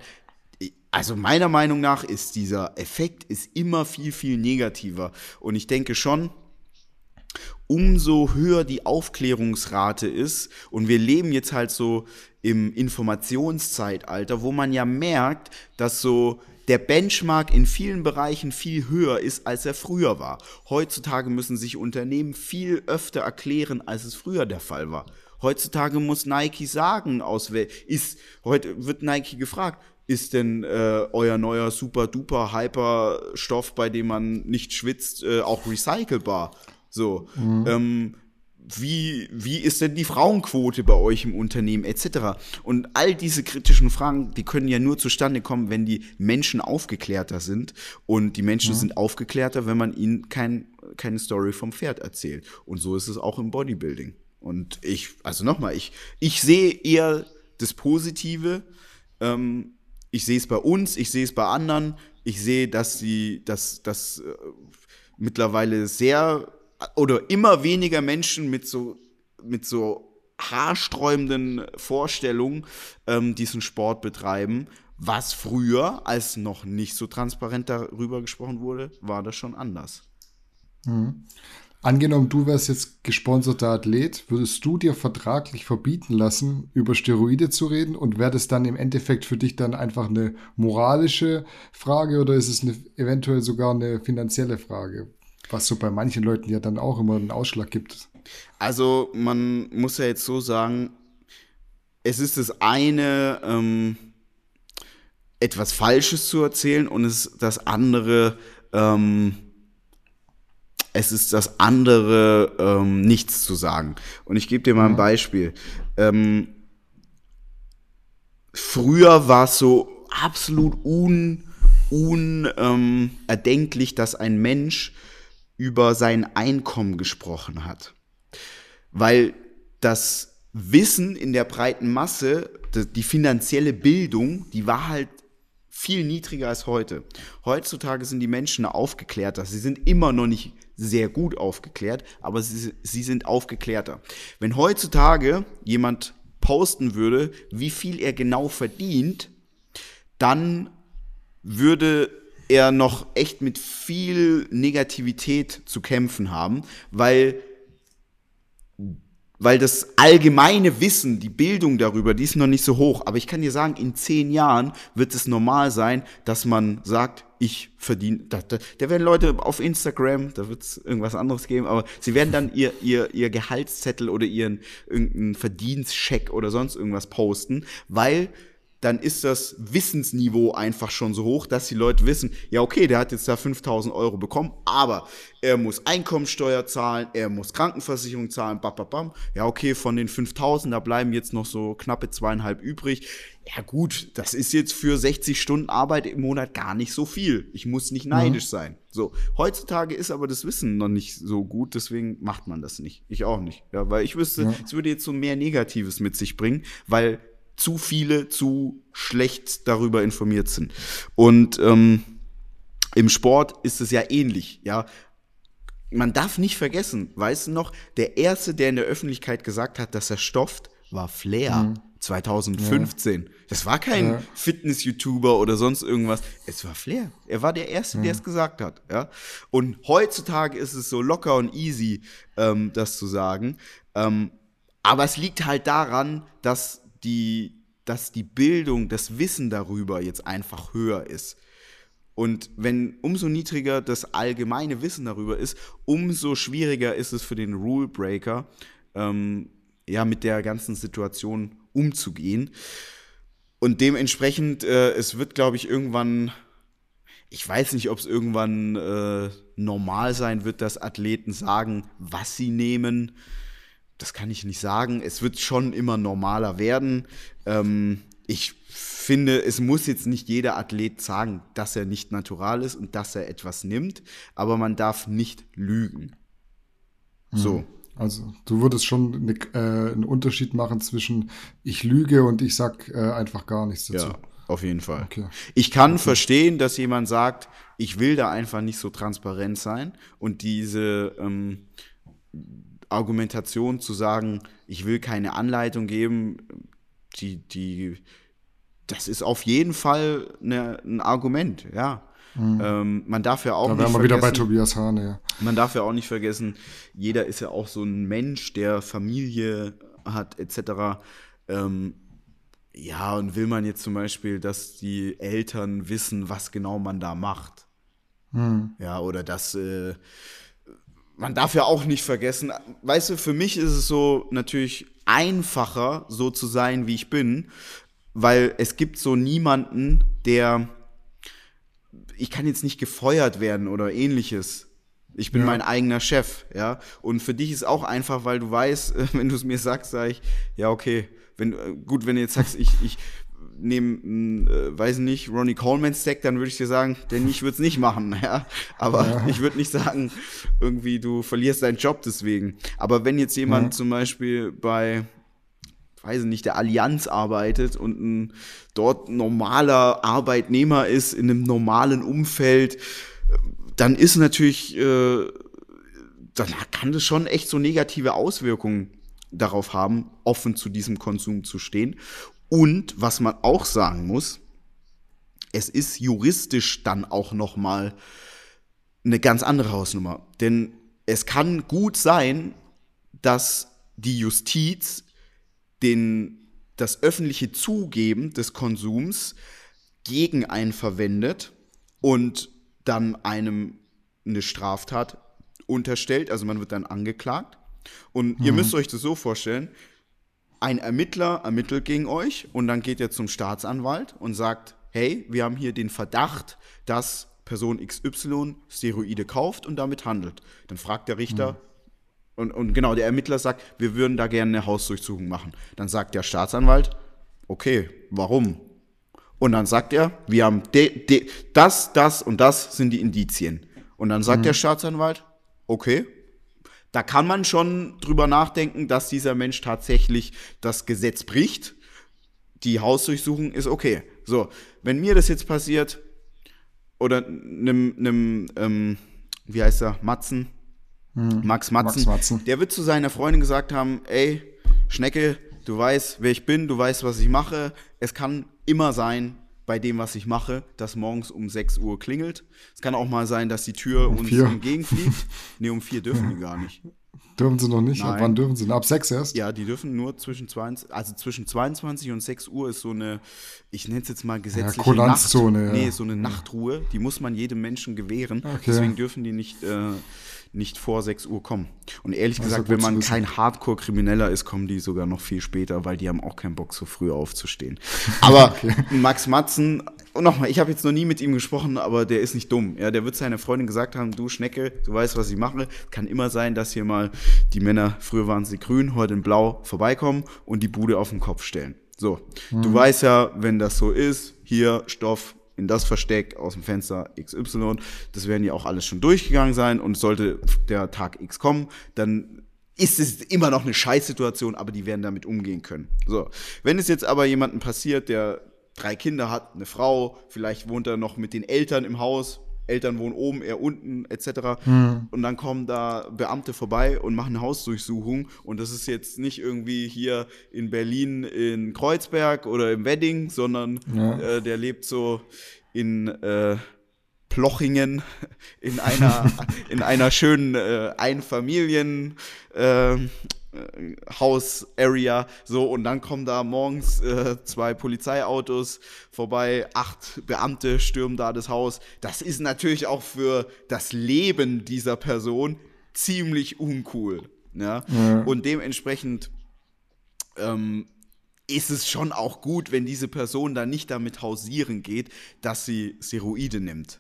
Also meiner Meinung nach ist dieser Effekt ist immer viel, viel negativer. Und ich denke schon, umso höher die Aufklärungsrate ist. Und wir leben jetzt halt so im Informationszeitalter, wo man ja merkt, dass so der Benchmark in vielen Bereichen viel höher ist, als er früher war. Heutzutage müssen sich Unternehmen viel öfter erklären, als es früher der Fall war. Heutzutage muss Nike sagen, aus ist heute wird Nike gefragt, ist denn äh, euer neuer super duper hyper Stoff, bei dem man nicht schwitzt, äh, auch recycelbar? So, mhm. ähm, wie, wie ist denn die Frauenquote bei euch im Unternehmen etc. Und all diese kritischen Fragen, die können ja nur zustande kommen, wenn die Menschen aufgeklärter sind. Und die Menschen mhm. sind aufgeklärter, wenn man ihnen kein, keine Story vom Pferd erzählt. Und so ist es auch im Bodybuilding. Und ich, also nochmal, ich, ich sehe eher das Positive. Ähm, ich sehe es bei uns, ich sehe es bei anderen. Ich sehe, dass sie, dass, dass äh, mittlerweile sehr oder immer weniger Menschen mit so, mit so haarsträubenden Vorstellungen ähm, diesen Sport betreiben. Was früher, als noch nicht so transparent darüber gesprochen wurde, war das schon anders. Mhm. Angenommen, du wärst jetzt gesponserter Athlet, würdest du dir vertraglich verbieten lassen, über Steroide zu reden? Und wäre das dann im Endeffekt für dich dann einfach eine moralische Frage oder ist es eine, eventuell sogar eine finanzielle Frage? Was so bei manchen Leuten ja dann auch immer einen Ausschlag gibt. Also man muss ja jetzt so sagen, es ist das eine, ähm, etwas Falsches zu erzählen und es ist das andere, ähm, es ist das andere, ähm, nichts zu sagen. Und ich gebe dir mal ein mhm. Beispiel. Ähm, früher war es so absolut un, unerdenklich, ähm, dass ein Mensch über sein Einkommen gesprochen hat. Weil das Wissen in der breiten Masse, die finanzielle Bildung, die war halt viel niedriger als heute. Heutzutage sind die Menschen aufgeklärter. Sie sind immer noch nicht sehr gut aufgeklärt, aber sie, sie sind aufgeklärter. Wenn heutzutage jemand posten würde, wie viel er genau verdient, dann würde er noch echt mit viel Negativität zu kämpfen haben, weil weil das allgemeine Wissen, die Bildung darüber, die ist noch nicht so hoch. Aber ich kann dir sagen, in zehn Jahren wird es normal sein, dass man sagt, ich verdiene. Da, da, da werden Leute auf Instagram, da wird es irgendwas anderes geben, aber sie werden dann ihr, ihr, ihr Gehaltszettel oder ihren irgendeinen Verdienstcheck oder sonst irgendwas posten, weil dann ist das Wissensniveau einfach schon so hoch, dass die Leute wissen, ja okay, der hat jetzt da 5000 Euro bekommen, aber er muss Einkommensteuer zahlen, er muss Krankenversicherung zahlen, bam, bam, bam. Ja okay, von den 5000, da bleiben jetzt noch so knappe zweieinhalb übrig. Ja gut, das ist jetzt für 60 Stunden Arbeit im Monat gar nicht so viel. Ich muss nicht neidisch mhm. sein. So, heutzutage ist aber das Wissen noch nicht so gut, deswegen macht man das nicht. Ich auch nicht. Ja, weil ich wüsste, es würde jetzt so mehr Negatives mit sich bringen, weil zu viele zu schlecht darüber informiert sind. Und ähm, im Sport ist es ja ähnlich, ja. Man darf nicht vergessen, weißt du noch, der erste, der in der Öffentlichkeit gesagt hat, dass er stofft, war Flair. Mhm. 2015. Ja. Das war kein ja. Fitness-YouTuber oder sonst irgendwas. Es war Flair. Er war der Erste, ja. der es gesagt hat. Ja? Und heutzutage ist es so locker und easy, ähm, das zu sagen. Ähm, aber es liegt halt daran, dass die, dass die Bildung, das Wissen darüber jetzt einfach höher ist. Und wenn umso niedriger das allgemeine Wissen darüber ist, umso schwieriger ist es für den Rule Breaker, ähm, ja, mit der ganzen Situation umzugehen. Und dementsprechend, äh, es wird, glaube ich, irgendwann, ich weiß nicht, ob es irgendwann äh, normal sein wird, dass Athleten sagen, was sie nehmen. Das kann ich nicht sagen. Es wird schon immer normaler werden. Ähm, ich finde, es muss jetzt nicht jeder Athlet sagen, dass er nicht natural ist und dass er etwas nimmt, aber man darf nicht lügen. So. Mhm. Also du würdest schon eine, äh, einen Unterschied machen zwischen ich lüge und ich sag äh, einfach gar nichts dazu. Ja, auf jeden Fall. Okay. Ich kann okay. verstehen, dass jemand sagt, ich will da einfach nicht so transparent sein und diese ähm, Argumentation zu sagen, ich will keine Anleitung geben, die, die, das ist auf jeden Fall eine, ein Argument, ja. Mhm. Ähm, man darf ja auch da nicht wir wieder bei Tobias Hahn, ja. Man darf ja auch nicht vergessen, jeder ist ja auch so ein Mensch, der Familie hat, etc. Ähm, ja, und will man jetzt zum Beispiel, dass die Eltern wissen, was genau man da macht. Mhm. Ja, oder dass äh, man darf ja auch nicht vergessen, weißt du, für mich ist es so natürlich einfacher, so zu sein, wie ich bin, weil es gibt so niemanden, der ich kann jetzt nicht gefeuert werden oder ähnliches. Ich bin ja. mein eigener Chef, ja. Und für dich ist auch einfach, weil du weißt, wenn du es mir sagst, sage ich, ja, okay. Wenn, äh, gut, wenn du jetzt sagst, ich, ich nehme, äh, weiß nicht, Ronnie Coleman Stack, dann würde ich dir sagen, denn ich würde es nicht machen, ja. Aber ja. ich würde nicht sagen, irgendwie, du verlierst deinen Job deswegen. Aber wenn jetzt jemand ja. zum Beispiel bei, weiß ich nicht, der Allianz arbeitet und ein dort normaler Arbeitnehmer ist in einem normalen Umfeld, dann ist natürlich, äh, dann kann das schon echt so negative Auswirkungen darauf haben, offen zu diesem Konsum zu stehen. Und was man auch sagen muss, es ist juristisch dann auch noch mal eine ganz andere Hausnummer, denn es kann gut sein, dass die Justiz den, das öffentliche Zugeben des Konsums gegen einen verwendet und dann einem eine Straftat unterstellt, also man wird dann angeklagt. Und mhm. ihr müsst euch das so vorstellen, ein Ermittler ermittelt gegen euch und dann geht er zum Staatsanwalt und sagt, hey, wir haben hier den Verdacht, dass Person XY Steroide kauft und damit handelt. Dann fragt der Richter, mhm. Und, und genau, der Ermittler sagt, wir würden da gerne eine Hausdurchsuchung machen. Dann sagt der Staatsanwalt, okay, warum? Und dann sagt er, wir haben de, de, das, das und das sind die Indizien. Und dann sagt mhm. der Staatsanwalt, okay, da kann man schon drüber nachdenken, dass dieser Mensch tatsächlich das Gesetz bricht. Die Hausdurchsuchung ist okay. So, wenn mir das jetzt passiert, oder einem, einem ähm, wie heißt er, Matzen, hm. Max, Matzen, Max Matzen. Der wird zu seiner Freundin gesagt haben, ey, Schnecke, du weißt, wer ich bin, du weißt, was ich mache. Es kann immer sein, bei dem, was ich mache, dass morgens um 6 Uhr klingelt. Es kann auch mal sein, dass die Tür um uns vier. entgegenfliegt. nee, um vier dürfen die gar nicht. Dürfen sie noch nicht? Nein. Ab wann dürfen sie? Ab 6 erst? Ja, die dürfen nur zwischen 22, also zwischen 22 und 6 Uhr ist so eine, ich nenne es jetzt mal gesetzliche ja, Nacht. Ja. Nee, so eine Nachtruhe, die muss man jedem Menschen gewähren. Okay. Deswegen dürfen die nicht, äh, nicht vor 6 Uhr kommen. Und ehrlich das gesagt, wenn man kein Hardcore-Krimineller ist, kommen die sogar noch viel später, weil die haben auch keinen Bock, so früh aufzustehen. Aber okay. Max Matzen und nochmal, ich habe jetzt noch nie mit ihm gesprochen, aber der ist nicht dumm. Ja, der wird seiner Freundin gesagt haben, du Schnecke, du weißt, was ich mache. Kann immer sein, dass hier mal die Männer, früher waren sie grün, heute in blau, vorbeikommen und die Bude auf den Kopf stellen. So, mhm. du weißt ja, wenn das so ist, hier Stoff in das Versteck aus dem Fenster XY, das werden ja auch alles schon durchgegangen sein. Und sollte der Tag X kommen, dann ist es immer noch eine Scheißsituation, aber die werden damit umgehen können. So, wenn es jetzt aber jemanden passiert, der drei Kinder hat, eine Frau, vielleicht wohnt er noch mit den Eltern im Haus, Eltern wohnen oben, er unten, etc. Mhm. Und dann kommen da Beamte vorbei und machen Hausdurchsuchung. Und das ist jetzt nicht irgendwie hier in Berlin in Kreuzberg oder im Wedding, sondern ja. äh, der lebt so in äh, Plochingen in einer, in einer schönen äh, Einfamilien, äh, House-Area, so, und dann kommen da morgens äh, zwei Polizeiautos vorbei, acht Beamte stürmen da das Haus. Das ist natürlich auch für das Leben dieser Person ziemlich uncool. Ja? ja. Und dementsprechend ähm, ist es schon auch gut, wenn diese Person dann nicht damit hausieren geht, dass sie Steroide nimmt.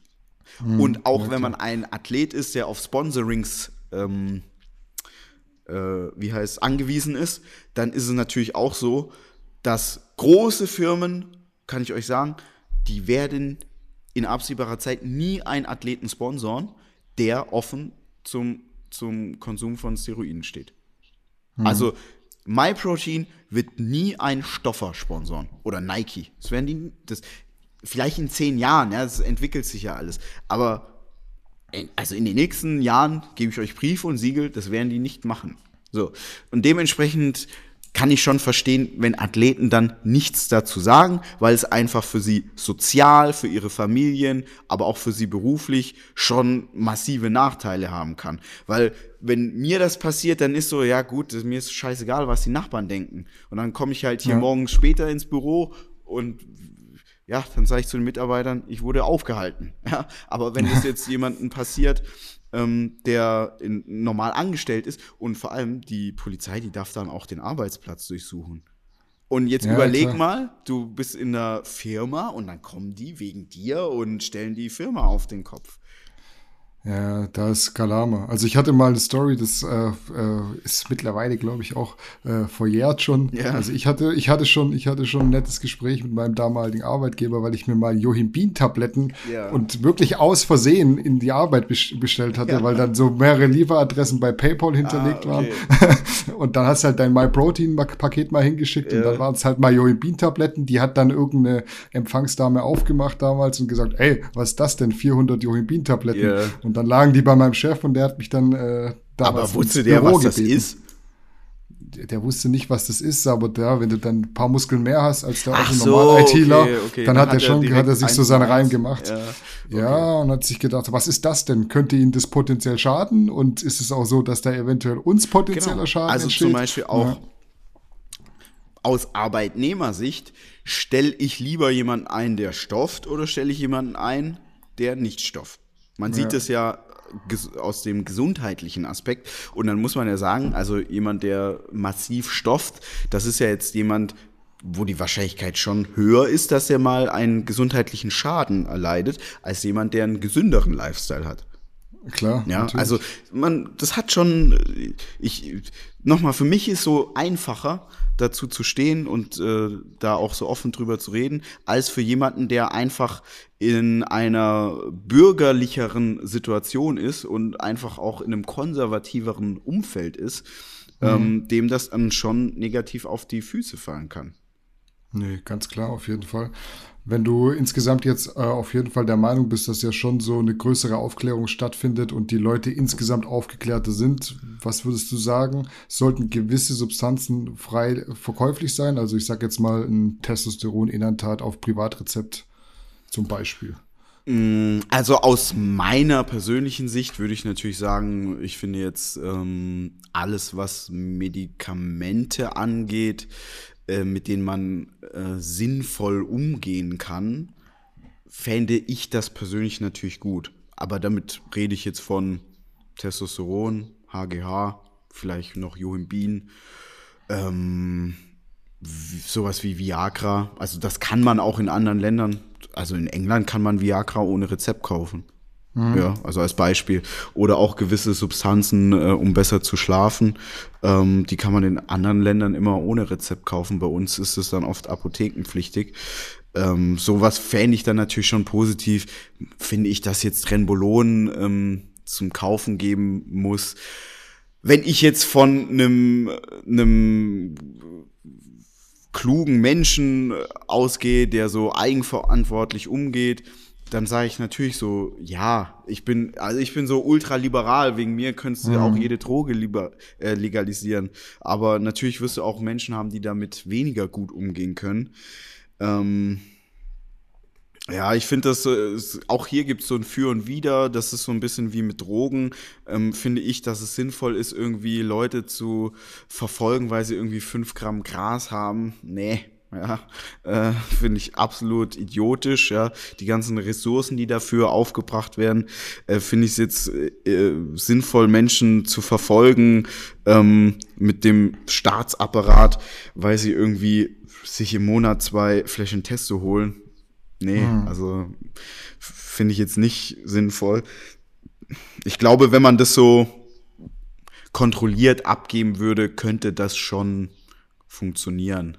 Mhm, und auch wenn man ein Athlet ist, der auf Sponsorings ähm, äh, wie heißt, angewiesen ist, dann ist es natürlich auch so, dass große Firmen, kann ich euch sagen, die werden in absehbarer Zeit nie einen Athleten sponsoren, der offen zum, zum Konsum von Steroiden steht. Mhm. Also MyProtein wird nie einen Stoffer sponsoren oder Nike. Das werden die, das, vielleicht in zehn Jahren, ja, das entwickelt sich ja alles. Aber also in den nächsten Jahren gebe ich euch Briefe und Siegel, das werden die nicht machen. So. Und dementsprechend kann ich schon verstehen, wenn Athleten dann nichts dazu sagen, weil es einfach für sie sozial, für ihre Familien, aber auch für sie beruflich schon massive Nachteile haben kann. Weil wenn mir das passiert, dann ist so, ja gut, mir ist scheißegal, was die Nachbarn denken. Und dann komme ich halt hier ja. morgens später ins Büro und ja, dann sage ich zu den Mitarbeitern, ich wurde aufgehalten. Ja, aber wenn es jetzt jemandem passiert, ähm, der in, normal angestellt ist und vor allem die Polizei, die darf dann auch den Arbeitsplatz durchsuchen. Und jetzt ja, überleg klar. mal, du bist in der Firma und dann kommen die wegen dir und stellen die Firma auf den Kopf. Ja, da ist Kalama. Also ich hatte mal eine Story, das äh, äh, ist mittlerweile, glaube ich, auch äh, verjährt schon. Ja. Also ich hatte, ich hatte schon, ich hatte schon ein nettes Gespräch mit meinem damaligen Arbeitgeber, weil ich mir mal Johimbin-Tabletten ja. und wirklich aus Versehen in die Arbeit bestellt hatte, ja. weil dann so mehrere Lieferadressen bei PayPal hinterlegt ah, okay. waren. und dann hast du halt dein MyProtein-Paket mal hingeschickt und dann waren es halt mal Johimbin-Tabletten. Die hat dann irgendeine Empfangsdame aufgemacht damals und gesagt, ey, was ist das denn? 400 Johimbin-Tabletten. Und dann lagen die bei meinem Chef und der hat mich dann äh, damals Aber wusste der, Büro was gebeten. das ist? Der wusste nicht, was das ist, aber der, wenn du dann ein paar Muskeln mehr hast als der Ach so, normale ITler, okay, okay. dann, dann, hat er schon, hat er sich so seinen Reim gemacht. Ja, okay. ja, und hat sich gedacht, was ist das denn? Könnte ihn das potenziell schaden? Und ist es auch so, dass da eventuell uns potenzieller genau. Schaden also entsteht? Also zum Beispiel auch ja. aus Arbeitnehmersicht, stelle ich lieber jemanden ein, der stofft, oder stelle ich jemanden ein, der nicht stofft? Man ja. sieht es ja aus dem gesundheitlichen Aspekt. Und dann muss man ja sagen, also jemand, der massiv stofft, das ist ja jetzt jemand, wo die Wahrscheinlichkeit schon höher ist, dass er mal einen gesundheitlichen Schaden erleidet, als jemand, der einen gesünderen Lifestyle hat. Klar. Ja, natürlich. also man, das hat schon, ich, nochmal, für mich ist so einfacher, dazu zu stehen und äh, da auch so offen drüber zu reden, als für jemanden, der einfach in einer bürgerlicheren Situation ist und einfach auch in einem konservativeren Umfeld ist, mhm. ähm, dem das dann schon negativ auf die Füße fallen kann. Nee, ganz klar, auf jeden Fall. Wenn du insgesamt jetzt äh, auf jeden Fall der Meinung bist, dass ja schon so eine größere Aufklärung stattfindet und die Leute insgesamt aufgeklärte sind, was würdest du sagen? Sollten gewisse Substanzen frei verkäuflich sein? Also ich sag jetzt mal ein Testosteron-Inantat auf Privatrezept zum Beispiel. Mm, also aus meiner persönlichen Sicht würde ich natürlich sagen, ich finde jetzt ähm, alles, was Medikamente angeht, äh, mit denen man äh, sinnvoll umgehen kann, fände ich das persönlich natürlich gut. Aber damit rede ich jetzt von Testosteron, HGH, vielleicht noch Johimbin, ähm, sowas wie Viagra. Also das kann man auch in anderen Ländern, also in England kann man Viagra ohne Rezept kaufen. Mhm. Ja, also als Beispiel. Oder auch gewisse Substanzen, äh, um besser zu schlafen. Ähm, die kann man in anderen Ländern immer ohne Rezept kaufen. Bei uns ist es dann oft apothekenpflichtig. Ähm, sowas fände ich dann natürlich schon positiv. Finde ich, dass jetzt Trenbolon ähm, zum Kaufen geben muss. Wenn ich jetzt von einem, einem klugen Menschen ausgehe, der so eigenverantwortlich umgeht, dann sage ich natürlich so, ja, ich bin, also ich bin so ultraliberal, wegen mir könntest du mhm. auch jede Droge lieber äh, legalisieren. Aber natürlich wirst du auch Menschen haben, die damit weniger gut umgehen können. Ähm, ja, ich finde das, äh, auch hier gibt es so ein Für und Wider, das ist so ein bisschen wie mit Drogen, ähm, finde ich, dass es sinnvoll ist, irgendwie Leute zu verfolgen, weil sie irgendwie fünf Gramm Gras haben. Nee, ja, äh, finde ich absolut idiotisch, ja. Die ganzen Ressourcen, die dafür aufgebracht werden, äh, finde ich es jetzt äh, sinnvoll, Menschen zu verfolgen ähm, mit dem Staatsapparat, weil sie irgendwie sich im Monat zwei Flächen Testo holen. Nee, hm. also finde ich jetzt nicht sinnvoll. Ich glaube, wenn man das so kontrolliert abgeben würde, könnte das schon funktionieren.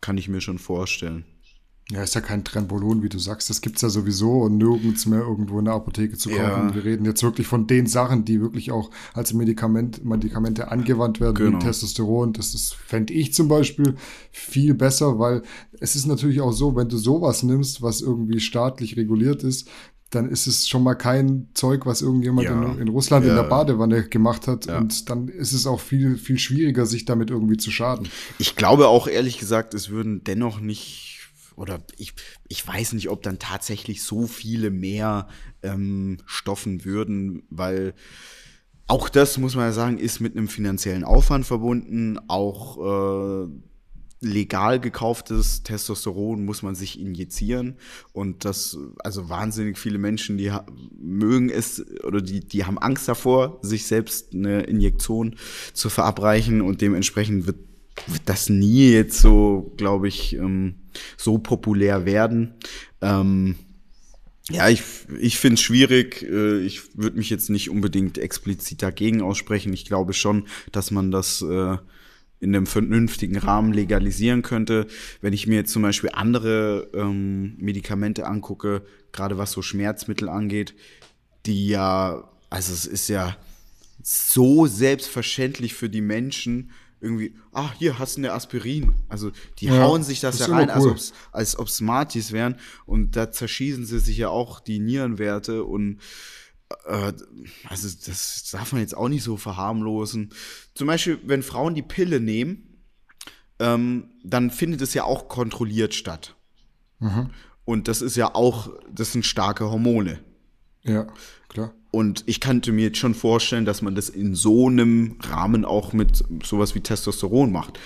Kann ich mir schon vorstellen. Ja, ist ja kein Trenbolon, wie du sagst. Das gibt's ja sowieso und nirgends mehr irgendwo in der Apotheke zu kaufen. Ja. Wir reden jetzt wirklich von den Sachen, die wirklich auch als Medikament, Medikamente angewandt werden, genau. wie Testosteron. Das ist, fände ich zum Beispiel viel besser, weil es ist natürlich auch so, wenn du sowas nimmst, was irgendwie staatlich reguliert ist, dann ist es schon mal kein Zeug, was irgendjemand ja. in, in, Russland ja. in der Badewanne gemacht hat. Ja. Und dann ist es auch viel, viel schwieriger, sich damit irgendwie zu schaden. Ich glaube auch ehrlich gesagt, es würden dennoch nicht oder ich, ich weiß nicht, ob dann tatsächlich so viele mehr ähm, stoffen würden, weil auch das, muss man ja sagen, ist mit einem finanziellen Aufwand verbunden. Auch äh, legal gekauftes Testosteron muss man sich injizieren. Und das, also wahnsinnig viele Menschen, die mögen es oder die, die haben Angst davor, sich selbst eine Injektion zu verabreichen und dementsprechend wird wird das nie jetzt so, glaube ich, ähm, so populär werden. Ähm, ja, ich, ich finde es schwierig. Äh, ich würde mich jetzt nicht unbedingt explizit dagegen aussprechen. Ich glaube schon, dass man das äh, in einem vernünftigen Rahmen legalisieren könnte. Wenn ich mir jetzt zum Beispiel andere ähm, Medikamente angucke, gerade was so Schmerzmittel angeht, die ja, also es ist ja so selbstverständlich für die Menschen, irgendwie, ah, hier hast du eine Aspirin. Also die ja, hauen sich das, das ja rein, cool. als, ob Smarties wären. Und da zerschießen sie sich ja auch die Nierenwerte und also das darf man jetzt auch nicht so verharmlosen. Zum Beispiel, wenn Frauen die Pille nehmen, ähm, dann findet es ja auch kontrolliert statt. Mhm. Und das ist ja auch, das sind starke Hormone. Ja, klar. Und ich könnte mir jetzt schon vorstellen, dass man das in so einem Rahmen auch mit sowas wie Testosteron macht.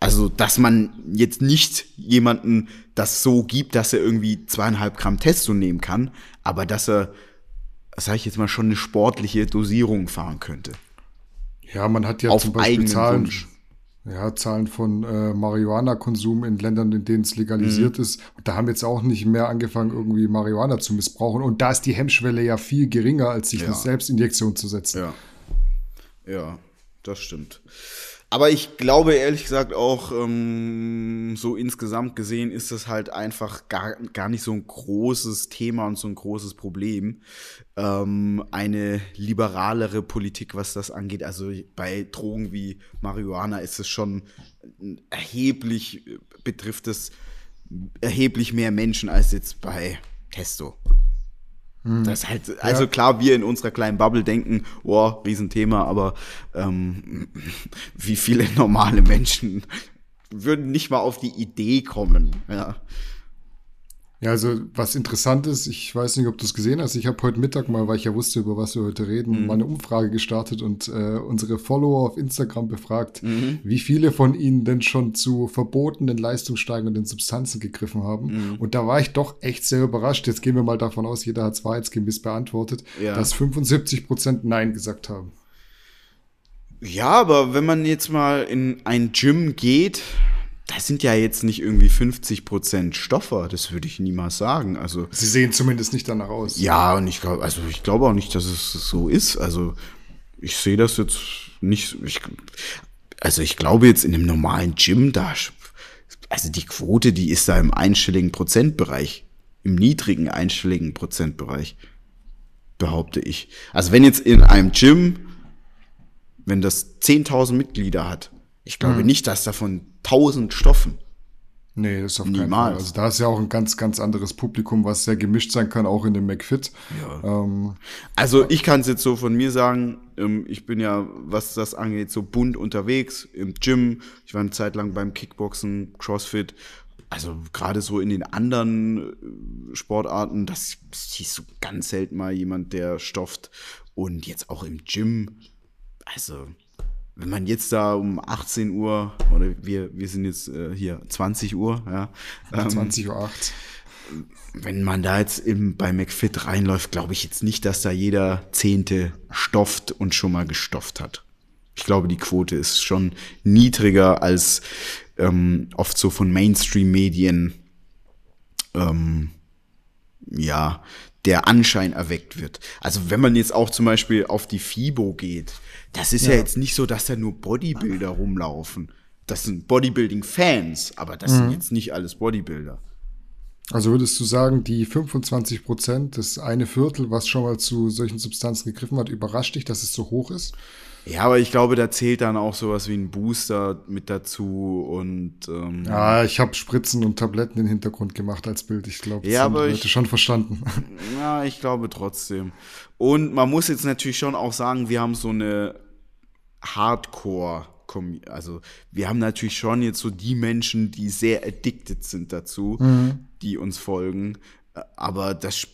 Also, dass man jetzt nicht jemanden das so gibt, dass er irgendwie zweieinhalb Gramm Testo nehmen kann, aber dass er, sag ich jetzt mal, schon eine sportliche Dosierung fahren könnte. Ja, man hat ja Auf zum Beispiel Zahlen, Wunsch ja, Zahlen von äh, Marihuana-Konsum in Ländern, in denen es legalisiert mhm. ist. Und da haben jetzt auch nicht mehr angefangen, irgendwie Marihuana zu missbrauchen. Und da ist die Hemmschwelle ja viel geringer, als sich ja. eine Selbstinjektion zu setzen. Ja. Ja, das stimmt. Aber ich glaube ehrlich gesagt auch, ähm, so insgesamt gesehen ist das halt einfach gar, gar nicht so ein großes Thema und so ein großes Problem. Ähm, eine liberalere Politik, was das angeht. Also bei Drogen wie Marihuana ist es schon erheblich, betrifft es erheblich mehr Menschen als jetzt bei Testo. Hm. Das halt, also ja. klar, wir in unserer kleinen Bubble denken, oh, Riesenthema, aber ähm, wie viele normale Menschen würden nicht mal auf die Idee kommen, ja. Ja, also was interessant ist, ich weiß nicht, ob du es gesehen hast, ich habe heute Mittag mal, weil ich ja wusste, über was wir heute reden, mhm. mal eine Umfrage gestartet und äh, unsere Follower auf Instagram befragt, mhm. wie viele von ihnen denn schon zu verbotenen leistungssteigenden Substanzen gegriffen haben. Mhm. Und da war ich doch echt sehr überrascht. Jetzt gehen wir mal davon aus, jeder hat es wahrheitsgemäß beantwortet, ja. dass 75 Prozent Nein gesagt haben. Ja, aber wenn man jetzt mal in ein Gym geht, das sind ja jetzt nicht irgendwie 50 Prozent Stoffer, das würde ich niemals sagen. Also sie sehen zumindest nicht danach aus. Ja, und ich glaube, also ich glaube auch nicht, dass es so ist. Also ich sehe das jetzt nicht. Ich, also ich glaube jetzt in einem normalen Gym da, also die Quote, die ist da im einstelligen Prozentbereich, im niedrigen einstelligen Prozentbereich, behaupte ich. Also wenn jetzt in einem Gym, wenn das 10.000 Mitglieder hat, ich glaube hm. nicht, dass davon tausend Stoffen. Nee, das ist auf Niemals. keinen Fall. Also da ist ja auch ein ganz, ganz anderes Publikum, was sehr gemischt sein kann, auch in dem McFit. Ja. Ähm, also ich kann es jetzt so von mir sagen, ähm, ich bin ja, was das angeht, so bunt unterwegs im Gym. Ich war eine Zeit lang beim Kickboxen, CrossFit. Also gerade so in den anderen äh, Sportarten, das siehst du ganz selten mal jemand, der stofft. Und jetzt auch im Gym, also wenn man jetzt da um 18 Uhr, oder wir, wir sind jetzt äh, hier 20 Uhr, ja. Ähm, 20 Uhr 8. Wenn man da jetzt im, bei McFit reinläuft, glaube ich jetzt nicht, dass da jeder Zehnte stofft und schon mal gestofft hat. Ich glaube, die Quote ist schon niedriger als ähm, oft so von Mainstream-Medien, ähm, ja, der Anschein erweckt wird. Also wenn man jetzt auch zum Beispiel auf die FIBO geht, das ist ja, ja jetzt nicht so, dass da nur Bodybuilder rumlaufen. Das sind Bodybuilding-Fans, aber das mhm. sind jetzt nicht alles Bodybuilder. Also würdest du sagen, die 25 Prozent, das eine Viertel, was schon mal zu solchen Substanzen gegriffen hat, überrascht dich, dass es so hoch ist? Ja, aber ich glaube, da zählt dann auch sowas wie ein Booster mit dazu und ähm, ja, ich habe Spritzen und Tabletten in den Hintergrund gemacht als Bild. Ich glaube, das ja, haben Leute ich, schon verstanden. Ja, ich glaube trotzdem. Und man muss jetzt natürlich schon auch sagen, wir haben so eine Hardcore, also wir haben natürlich schon jetzt so die Menschen, die sehr addicted sind dazu, mhm. die uns folgen. Aber das,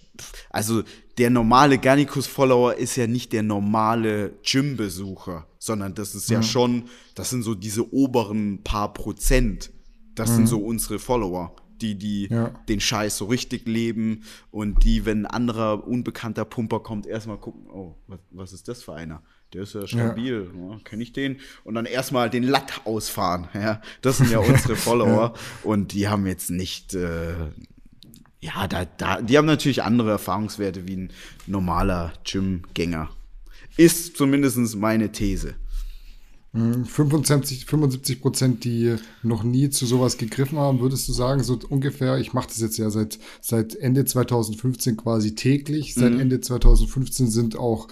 also der normale Garnicus-Follower ist ja nicht der normale Gym-Besucher, sondern das ist mhm. ja schon, das sind so diese oberen paar Prozent. Das mhm. sind so unsere Follower die, die ja. den Scheiß so richtig leben und die, wenn ein anderer unbekannter Pumper kommt, erstmal gucken, oh, was, was ist das für einer? Der ist ja stabil, ja. ja kenne ich den? Und dann erstmal den Latt ausfahren. Ja, das sind ja unsere Follower und die haben jetzt nicht, äh, ja, da, da, die haben natürlich andere Erfahrungswerte wie ein normaler Gym-Gänger. Ist zumindest meine These. 75, 75 Prozent, die noch nie zu sowas gegriffen haben, würdest du sagen, so ungefähr, ich mache das jetzt ja seit, seit Ende 2015 quasi täglich, seit mhm. Ende 2015 sind auch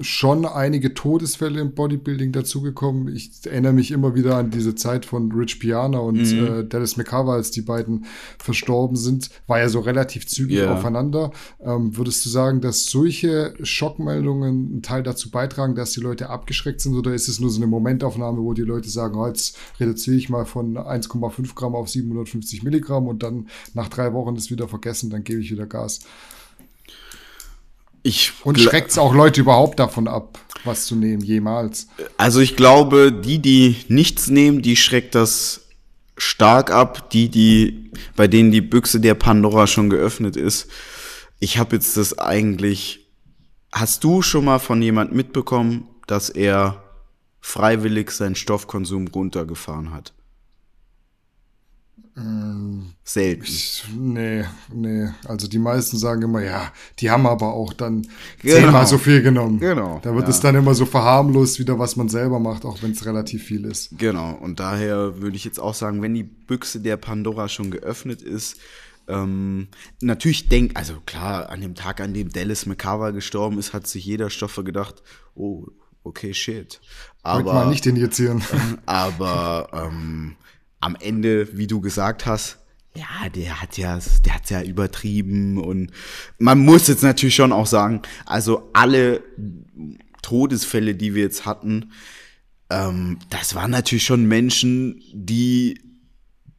schon einige Todesfälle im Bodybuilding dazugekommen. Ich erinnere mich immer wieder an diese Zeit von Rich Piana und mhm. äh, Dallas McCarver, als die beiden verstorben sind. War ja so relativ zügig yeah. aufeinander. Ähm, würdest du sagen, dass solche Schockmeldungen einen Teil dazu beitragen, dass die Leute abgeschreckt sind? Oder ist es nur so eine Momentaufnahme, wo die Leute sagen, oh, jetzt reduziere ich mal von 1,5 Gramm auf 750 Milligramm und dann nach drei Wochen ist wieder vergessen, dann gebe ich wieder Gas? Ich und schreckt es auch Leute überhaupt davon ab, was zu nehmen, jemals? Also ich glaube, die, die nichts nehmen, die schreckt das stark ab. Die, die, bei denen die Büchse der Pandora schon geöffnet ist. Ich habe jetzt das eigentlich. Hast du schon mal von jemand mitbekommen, dass er freiwillig seinen Stoffkonsum runtergefahren hat? Selten. nee, nee. Also die meisten sagen immer, ja, die haben aber auch dann genau. zehnmal so viel genommen. Genau. Da wird ja. es dann immer so verharmlost, wieder was man selber macht, auch wenn es relativ viel ist. Genau. Und daher würde ich jetzt auch sagen, wenn die Büchse der Pandora schon geöffnet ist, ähm, natürlich denkt, also klar, an dem Tag, an dem Dallas McCarver gestorben ist, hat sich jeder Stoffer gedacht, oh, okay, shit. Aber mal nicht injizieren. aber ähm, am Ende, wie du gesagt hast, ja, der hat ja, der hat's ja übertrieben und man muss jetzt natürlich schon auch sagen, also alle Todesfälle, die wir jetzt hatten, ähm, das waren natürlich schon Menschen, die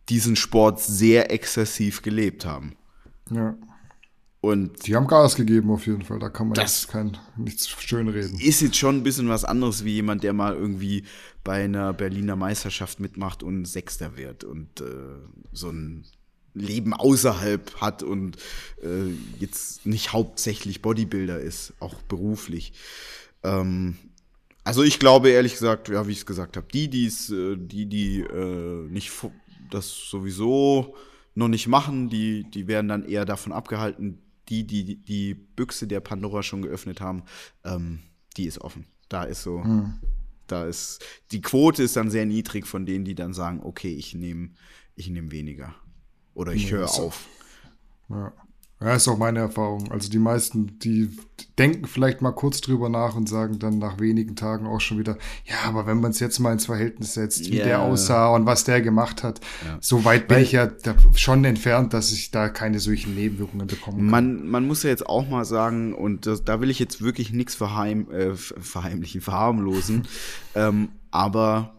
diesen Sport sehr exzessiv gelebt haben. Ja. Und die haben Gas gegeben auf jeden Fall. Da kann man das jetzt kein, nichts schönreden. Ist jetzt schon ein bisschen was anderes wie jemand, der mal irgendwie bei einer Berliner Meisterschaft mitmacht und Sechster wird und äh, so ein Leben außerhalb hat und äh, jetzt nicht hauptsächlich Bodybuilder ist, auch beruflich. Ähm, also ich glaube ehrlich gesagt, ja, wie ich es gesagt habe, die, die's, äh, die, die äh, nicht das sowieso noch nicht machen, die, die werden dann eher davon abgehalten, die, die die Büchse der Pandora schon geöffnet haben, ähm, die ist offen. Da ist so, mhm. da ist, die Quote ist dann sehr niedrig von denen, die dann sagen, okay, ich nehme ich nehm weniger. Oder ich höre auf. Ja. Ja, ist auch meine Erfahrung. Also die meisten, die denken vielleicht mal kurz drüber nach und sagen dann nach wenigen Tagen auch schon wieder, ja, aber wenn man es jetzt mal ins Verhältnis setzt, wie yeah. der aussah und was der gemacht hat, ja. so weit bin Weil, ich ja schon entfernt, dass ich da keine solchen Nebenwirkungen bekommen kann. Man, man muss ja jetzt auch mal sagen, und das, da will ich jetzt wirklich nichts verheim, äh, verheimlichen, verharmlosen, ähm, aber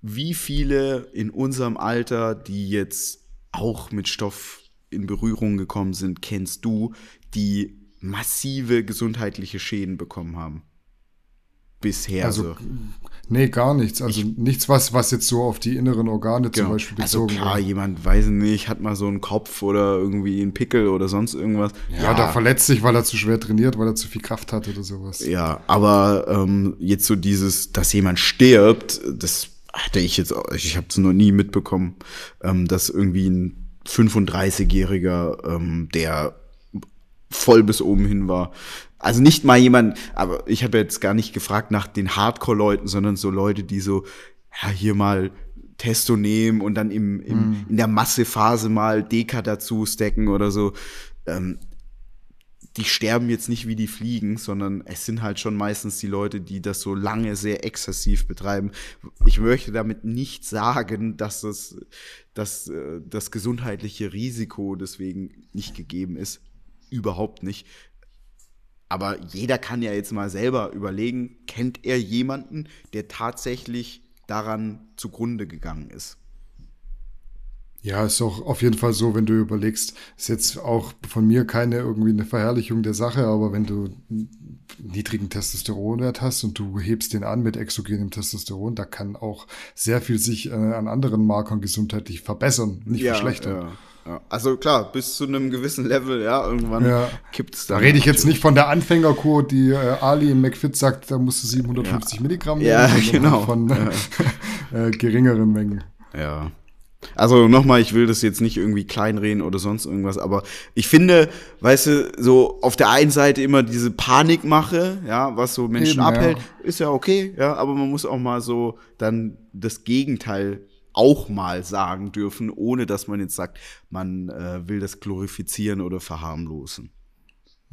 wie viele in unserem Alter, die jetzt auch mit Stoff in Berührung gekommen sind, kennst du, die massive gesundheitliche Schäden bekommen haben? Bisher. Also, so. nee, gar nichts. Also ich, nichts, was, was jetzt so auf die inneren Organe genau. zum Beispiel bezogen Also klar, war. jemand, weiß nicht, hat mal so einen Kopf oder irgendwie einen Pickel oder sonst irgendwas. Ja, ja, da verletzt sich, weil er zu schwer trainiert, weil er zu viel Kraft hat oder sowas. Ja, aber ähm, jetzt so dieses, dass jemand stirbt, das hatte ich jetzt, ich habe es noch nie mitbekommen, ähm, dass irgendwie ein 35-Jähriger, ähm, der voll bis oben hin war. Also nicht mal jemand, aber ich habe jetzt gar nicht gefragt nach den Hardcore-Leuten, sondern so Leute, die so, ja, hier mal Testo nehmen und dann im, im, mm. in der Massephase mal Deka dazu stacken oder so. Ähm, die sterben jetzt nicht wie die Fliegen, sondern es sind halt schon meistens die Leute, die das so lange sehr exzessiv betreiben. Ich möchte damit nicht sagen, dass das, dass äh, das gesundheitliche Risiko deswegen nicht gegeben ist. Überhaupt nicht. Aber jeder kann ja jetzt mal selber überlegen, kennt er jemanden, der tatsächlich daran zugrunde gegangen ist? Ja, ist auch auf jeden Fall so, wenn du überlegst, ist jetzt auch von mir keine irgendwie eine Verherrlichung der Sache, aber wenn du niedrigen Testosteronwert hast und du hebst den an mit exogenem Testosteron, da kann auch sehr viel sich äh, an anderen Markern gesundheitlich verbessern, nicht ja, verschlechtern. Ja, ja. Also klar, bis zu einem gewissen Level, ja, irgendwann ja. es dann. Da rede ich jetzt nicht von der Anfängerkur, die äh, Ali im McFit sagt, da musst du 750 Milligramm nehmen, ja, genau. von äh, geringeren Mengen. Ja. Also nochmal, ich will das jetzt nicht irgendwie kleinreden oder sonst irgendwas, aber ich finde, weißt du, so auf der einen Seite immer diese Panikmache, ja, was so Menschen Eben, abhält, ja. ist ja okay, ja, aber man muss auch mal so dann das Gegenteil auch mal sagen dürfen, ohne dass man jetzt sagt, man äh, will das glorifizieren oder verharmlosen.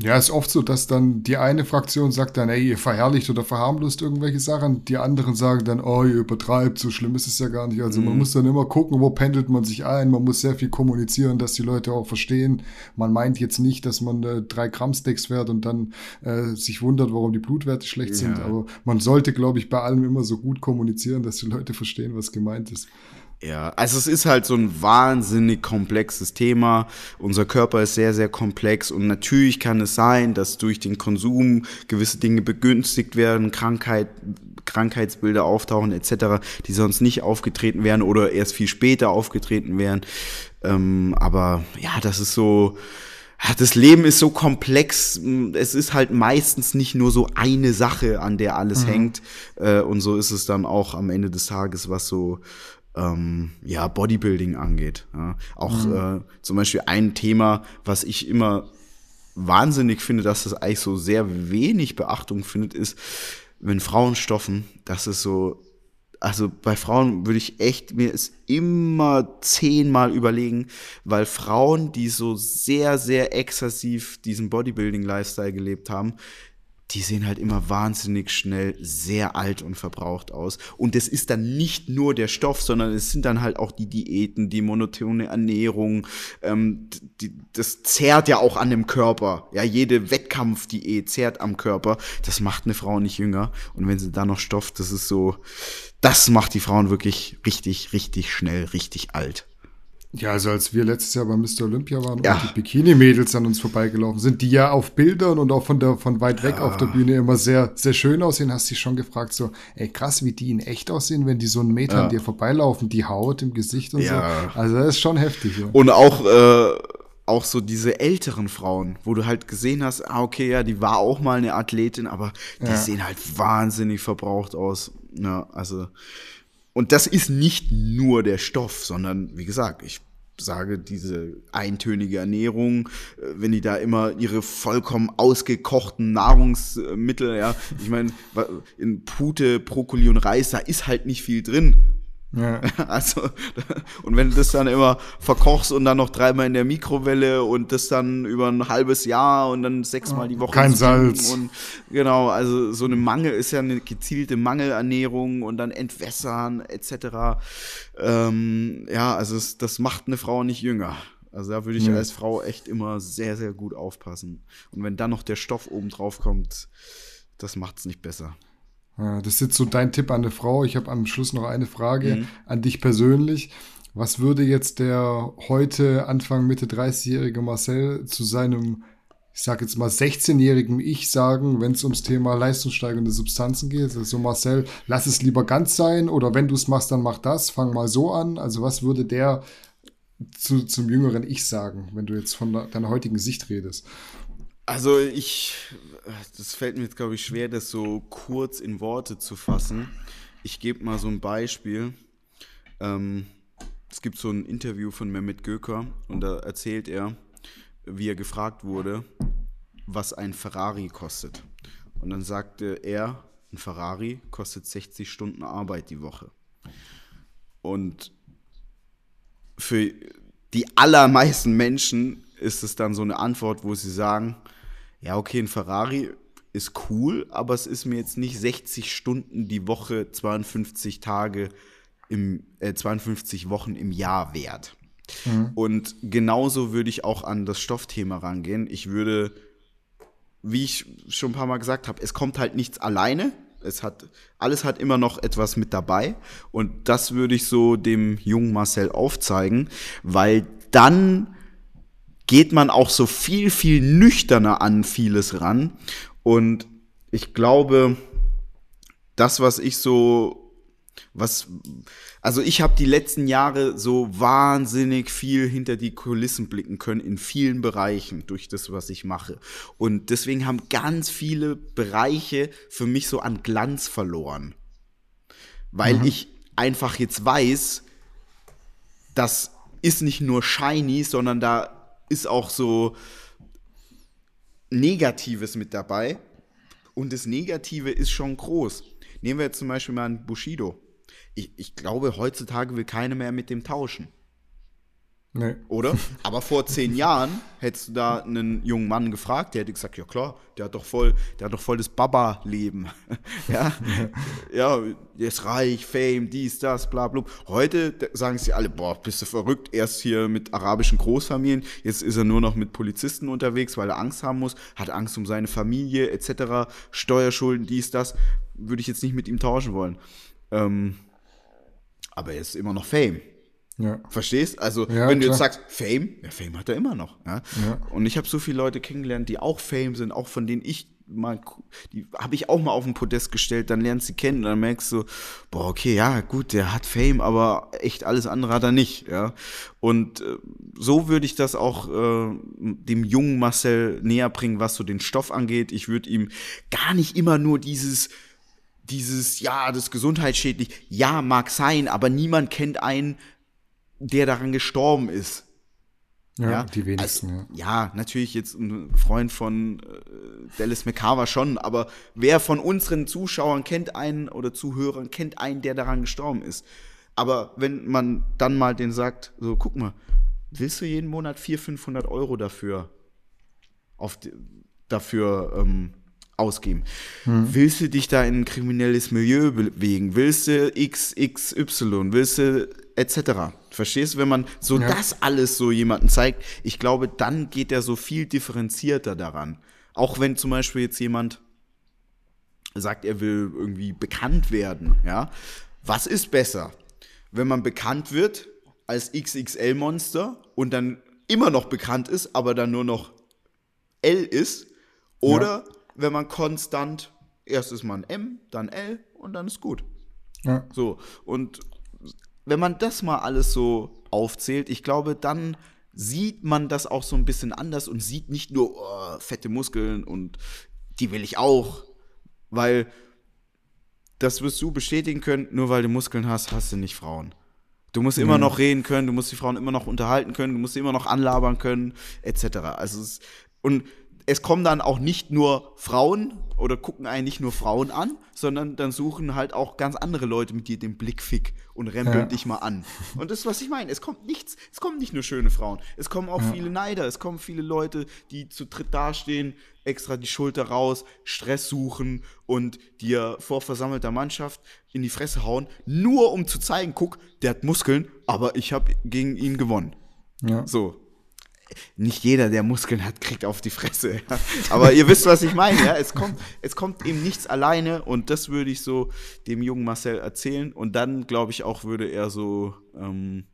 Ja, ist oft so, dass dann die eine Fraktion sagt dann, ey, ihr verherrlicht oder verharmlost irgendwelche Sachen. Die anderen sagen dann, oh, ihr übertreibt, so schlimm ist es ja gar nicht. Also mhm. man muss dann immer gucken, wo pendelt man sich ein. Man muss sehr viel kommunizieren, dass die Leute auch verstehen. Man meint jetzt nicht, dass man äh, drei Gramm Steaks fährt und dann äh, sich wundert, warum die Blutwerte schlecht ja. sind. Aber man sollte, glaube ich, bei allem immer so gut kommunizieren, dass die Leute verstehen, was gemeint ist. Ja, also es ist halt so ein wahnsinnig komplexes Thema. Unser Körper ist sehr, sehr komplex und natürlich kann es sein, dass durch den Konsum gewisse Dinge begünstigt werden, Krankheit, Krankheitsbilder auftauchen etc., die sonst nicht aufgetreten wären oder erst viel später aufgetreten wären. Ähm, aber ja, das ist so, das Leben ist so komplex. Es ist halt meistens nicht nur so eine Sache, an der alles mhm. hängt. Äh, und so ist es dann auch am Ende des Tages, was so ähm, ja, Bodybuilding angeht. Ja. Auch mhm. äh, zum Beispiel ein Thema, was ich immer wahnsinnig finde, dass das eigentlich so sehr wenig Beachtung findet, ist, wenn Frauen stoffen, das ist so, also bei Frauen würde ich echt mir es immer zehnmal überlegen, weil Frauen, die so sehr, sehr exzessiv diesen Bodybuilding-Lifestyle gelebt haben, die sehen halt immer wahnsinnig schnell sehr alt und verbraucht aus. Und es ist dann nicht nur der Stoff, sondern es sind dann halt auch die Diäten, die monotone Ernährung. Ähm, die, das zehrt ja auch an dem Körper. Ja, jede Wettkampfdiät zehrt am Körper. Das macht eine Frau nicht jünger. Und wenn sie da noch stofft, das ist so, das macht die Frauen wirklich richtig, richtig schnell, richtig alt. Ja, also als wir letztes Jahr bei Mr. Olympia waren ja. und die Bikini-Mädels an uns vorbeigelaufen sind, die ja auf Bildern und auch von der von weit weg ja. auf der Bühne immer sehr, sehr schön aussehen, hast du dich schon gefragt, so, ey krass, wie die in echt aussehen, wenn die so einen Meter ja. an dir vorbeilaufen, die Haut im Gesicht und ja. so. Also das ist schon heftig. Ja. Und auch, äh, auch so diese älteren Frauen, wo du halt gesehen hast, ah, okay, ja, die war auch mal eine Athletin, aber die sehen halt wahnsinnig verbraucht aus. Ja, also und das ist nicht nur der Stoff, sondern wie gesagt, ich sage, diese eintönige Ernährung, äh, wenn die da immer ihre vollkommen ausgekochten Nahrungsmittel, ja, ich meine, in Pute, Brokkoli und Reis, da ist halt nicht viel drin. Ja. Also, und wenn du das dann immer verkochst und dann noch dreimal in der Mikrowelle und das dann über ein halbes Jahr und dann sechsmal die Woche. Kein Salz. Und genau, also so eine Mangel ist ja eine gezielte Mangelernährung und dann entwässern etc. Ähm, ja, also es, das macht eine Frau nicht jünger. Also da würde ich ja. als Frau echt immer sehr, sehr gut aufpassen. Und wenn dann noch der Stoff oben drauf kommt, das macht es nicht besser. Das ist jetzt so dein Tipp an eine Frau. Ich habe am Schluss noch eine Frage mhm. an dich persönlich. Was würde jetzt der heute Anfang Mitte 30-jährige Marcel zu seinem, ich sage jetzt mal 16-jährigen Ich sagen, wenn es ums Thema leistungssteigernde Substanzen geht? Also Marcel, lass es lieber ganz sein oder wenn du es machst, dann mach das, fang mal so an. Also was würde der zu, zum jüngeren Ich sagen, wenn du jetzt von deiner heutigen Sicht redest? Also ich, das fällt mir jetzt, glaube ich, schwer, das so kurz in Worte zu fassen. Ich gebe mal so ein Beispiel. Ähm, es gibt so ein Interview von Mehmet Göker und da erzählt er, wie er gefragt wurde, was ein Ferrari kostet. Und dann sagte er, ein Ferrari kostet 60 Stunden Arbeit die Woche. Und für die allermeisten Menschen ist es dann so eine Antwort, wo sie sagen, ja, okay, ein Ferrari ist cool, aber es ist mir jetzt nicht 60 Stunden die Woche, 52 Tage im, äh, 52 Wochen im Jahr wert. Mhm. Und genauso würde ich auch an das Stoffthema rangehen. Ich würde, wie ich schon ein paar Mal gesagt habe, es kommt halt nichts alleine. Es hat, alles hat immer noch etwas mit dabei. Und das würde ich so dem jungen Marcel aufzeigen, weil dann geht man auch so viel, viel nüchterner an vieles ran. Und ich glaube, das, was ich so, was, also ich habe die letzten Jahre so wahnsinnig viel hinter die Kulissen blicken können in vielen Bereichen durch das, was ich mache. Und deswegen haben ganz viele Bereiche für mich so an Glanz verloren. Weil mhm. ich einfach jetzt weiß, das ist nicht nur shiny, sondern da ist auch so Negatives mit dabei. Und das Negative ist schon groß. Nehmen wir jetzt zum Beispiel mal einen Bushido. Ich, ich glaube, heutzutage will keiner mehr mit dem tauschen. Nee. Oder? Aber vor zehn Jahren hättest du da einen jungen Mann gefragt, der hätte gesagt, ja klar, der hat doch voll, der hat doch voll das Baba-Leben. ja, ja, der ist reich, Fame, dies, das, bla, bla. Heute sagen sie alle, boah, bist du verrückt, erst hier mit arabischen Großfamilien, jetzt ist er nur noch mit Polizisten unterwegs, weil er Angst haben muss, hat Angst um seine Familie, etc., Steuerschulden, dies, das. Würde ich jetzt nicht mit ihm tauschen wollen. Ähm, aber er ist immer noch Fame. Ja. Verstehst? Also, ja, wenn du jetzt sagst, Fame, ja, Fame hat er immer noch. Ja? Und ich habe so viele Leute kennengelernt, die auch Fame sind, auch von denen ich mal, die habe ich auch mal auf den Podest gestellt, dann lernst du sie kennen und dann merkst du, boah, okay, ja, gut, der hat Fame, aber echt alles andere hat er nicht, ja. Und äh, so würde ich das auch äh, dem jungen Marcel näher bringen, was so den Stoff angeht. Ich würde ihm gar nicht immer nur dieses, dieses, ja, das gesundheitsschädlich, ja, mag sein, aber niemand kennt einen, der daran gestorben ist. Ja, ja, die wenigsten. Also, ja. ja. natürlich jetzt ein Freund von äh, Dallas McCarver schon, aber wer von unseren Zuschauern kennt einen oder Zuhörern kennt einen, der daran gestorben ist? Aber wenn man dann mal den sagt, so guck mal, willst du jeden Monat 400, 500 Euro dafür auf dafür ähm, ausgeben? Hm. Willst du dich da in ein kriminelles Milieu bewegen? Willst du XXY? Willst du etc. Verstehst du, wenn man so ja. das alles so jemanden zeigt, ich glaube, dann geht er so viel differenzierter daran. Auch wenn zum Beispiel jetzt jemand sagt, er will irgendwie bekannt werden, ja. Was ist besser? Wenn man bekannt wird, als XXL-Monster und dann immer noch bekannt ist, aber dann nur noch L ist. Oder ja. wenn man konstant, erst ist man M, dann L und dann ist gut. Ja. So, und wenn man das mal alles so aufzählt, ich glaube, dann sieht man das auch so ein bisschen anders und sieht nicht nur oh, fette Muskeln und die will ich auch, weil das wirst du bestätigen können, nur weil du Muskeln hast, hast du nicht Frauen. Du musst immer mhm. noch reden können, du musst die Frauen immer noch unterhalten können, du musst sie immer noch anlabern können, etc. Also es, und es kommen dann auch nicht nur Frauen oder gucken einen nicht nur Frauen an, sondern dann suchen halt auch ganz andere Leute mit dir den Blickfick und rempeln ja. dich mal an. Und das ist, was ich meine. Es kommt nichts, es kommen nicht nur schöne Frauen, es kommen auch ja. viele Neider, es kommen viele Leute, die zu dritt dastehen, extra die Schulter raus, Stress suchen und dir vor versammelter Mannschaft in die Fresse hauen, nur um zu zeigen, guck, der hat Muskeln, aber ich habe gegen ihn gewonnen. Ja. So, nicht jeder, der Muskeln hat, kriegt auf die Fresse. Ja. Aber ihr wisst, was ich meine. Ja? Es, kommt, es kommt eben nichts alleine und das würde ich so dem jungen Marcel erzählen. Und dann, glaube ich, auch würde er so, ähm,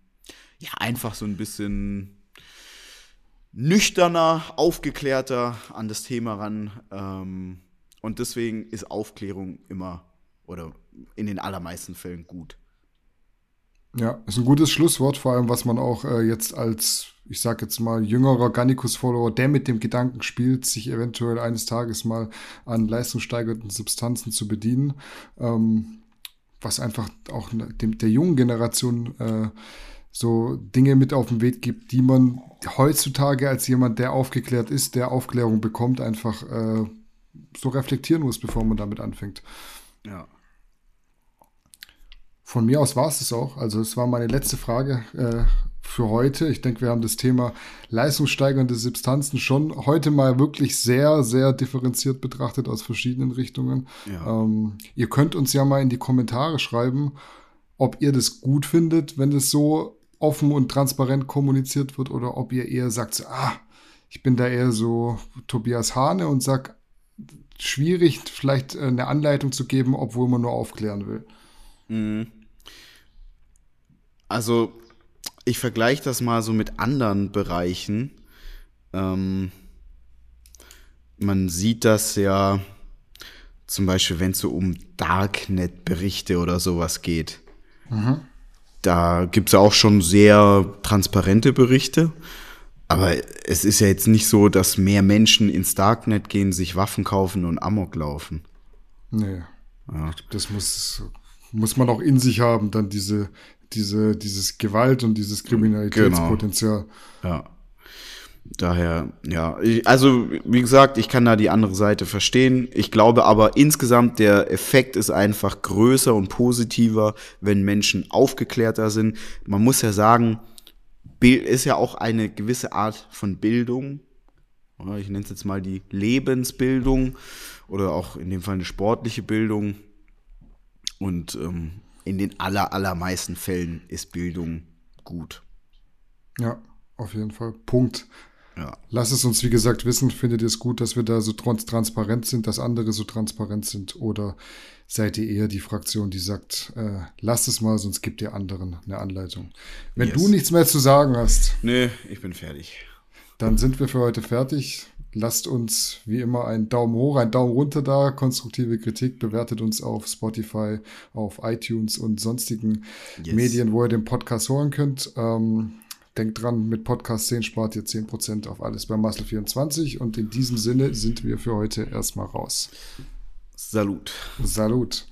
ja, einfach so ein bisschen nüchterner, aufgeklärter an das Thema ran. Ähm, und deswegen ist Aufklärung immer oder in den allermeisten Fällen gut. Ja, ist ein gutes Schlusswort, vor allem was man auch äh, jetzt als, ich sag jetzt mal, jüngerer Gannikus-Follower, der mit dem Gedanken spielt, sich eventuell eines Tages mal an leistungssteigernden Substanzen zu bedienen, ähm, was einfach auch dem, der jungen Generation äh, so Dinge mit auf den Weg gibt, die man heutzutage als jemand, der aufgeklärt ist, der Aufklärung bekommt, einfach äh, so reflektieren muss, bevor man damit anfängt. Ja. Von mir aus war es es auch. Also es war meine letzte Frage äh, für heute. Ich denke, wir haben das Thema leistungssteigernde Substanzen schon heute mal wirklich sehr, sehr differenziert betrachtet aus verschiedenen Richtungen. Ja. Ähm, ihr könnt uns ja mal in die Kommentare schreiben, ob ihr das gut findet, wenn es so offen und transparent kommuniziert wird oder ob ihr eher sagt, ah, ich bin da eher so Tobias Hane und sag, schwierig, vielleicht äh, eine Anleitung zu geben, obwohl man nur aufklären will. Mhm. Also, ich vergleiche das mal so mit anderen Bereichen. Ähm, man sieht das ja zum Beispiel, wenn es so um Darknet-Berichte oder sowas geht. Mhm. Da gibt es ja auch schon sehr transparente Berichte. Aber es ist ja jetzt nicht so, dass mehr Menschen ins Darknet gehen, sich Waffen kaufen und Amok laufen. Nee. Ja. Das muss, muss man auch in sich haben, dann diese diese, dieses Gewalt und dieses Kriminalitätspotenzial. Genau. Ja. Daher, ja, also wie gesagt, ich kann da die andere Seite verstehen. Ich glaube aber insgesamt, der Effekt ist einfach größer und positiver, wenn Menschen aufgeklärter sind. Man muss ja sagen, ist ja auch eine gewisse Art von Bildung. Ich nenne es jetzt mal die Lebensbildung oder auch in dem Fall eine sportliche Bildung. Und ähm, in den aller, allermeisten Fällen ist Bildung gut. Ja, auf jeden Fall. Punkt. Ja. Lass es uns, wie gesagt, wissen. Findet ihr es gut, dass wir da so trans transparent sind, dass andere so transparent sind? Oder seid ihr eher die Fraktion, die sagt, äh, lasst es mal, sonst gibt ihr anderen eine Anleitung? Wenn yes. du nichts mehr zu sagen hast. Nee, ich bin fertig. Dann sind wir für heute fertig. Lasst uns wie immer einen Daumen hoch, einen Daumen runter da, konstruktive Kritik, bewertet uns auf Spotify, auf iTunes und sonstigen yes. Medien, wo ihr den Podcast hören könnt. Ähm, denkt dran, mit Podcast 10 spart ihr 10% auf alles bei Muscle24 und in diesem Sinne sind wir für heute erstmal raus. Salut. Salut.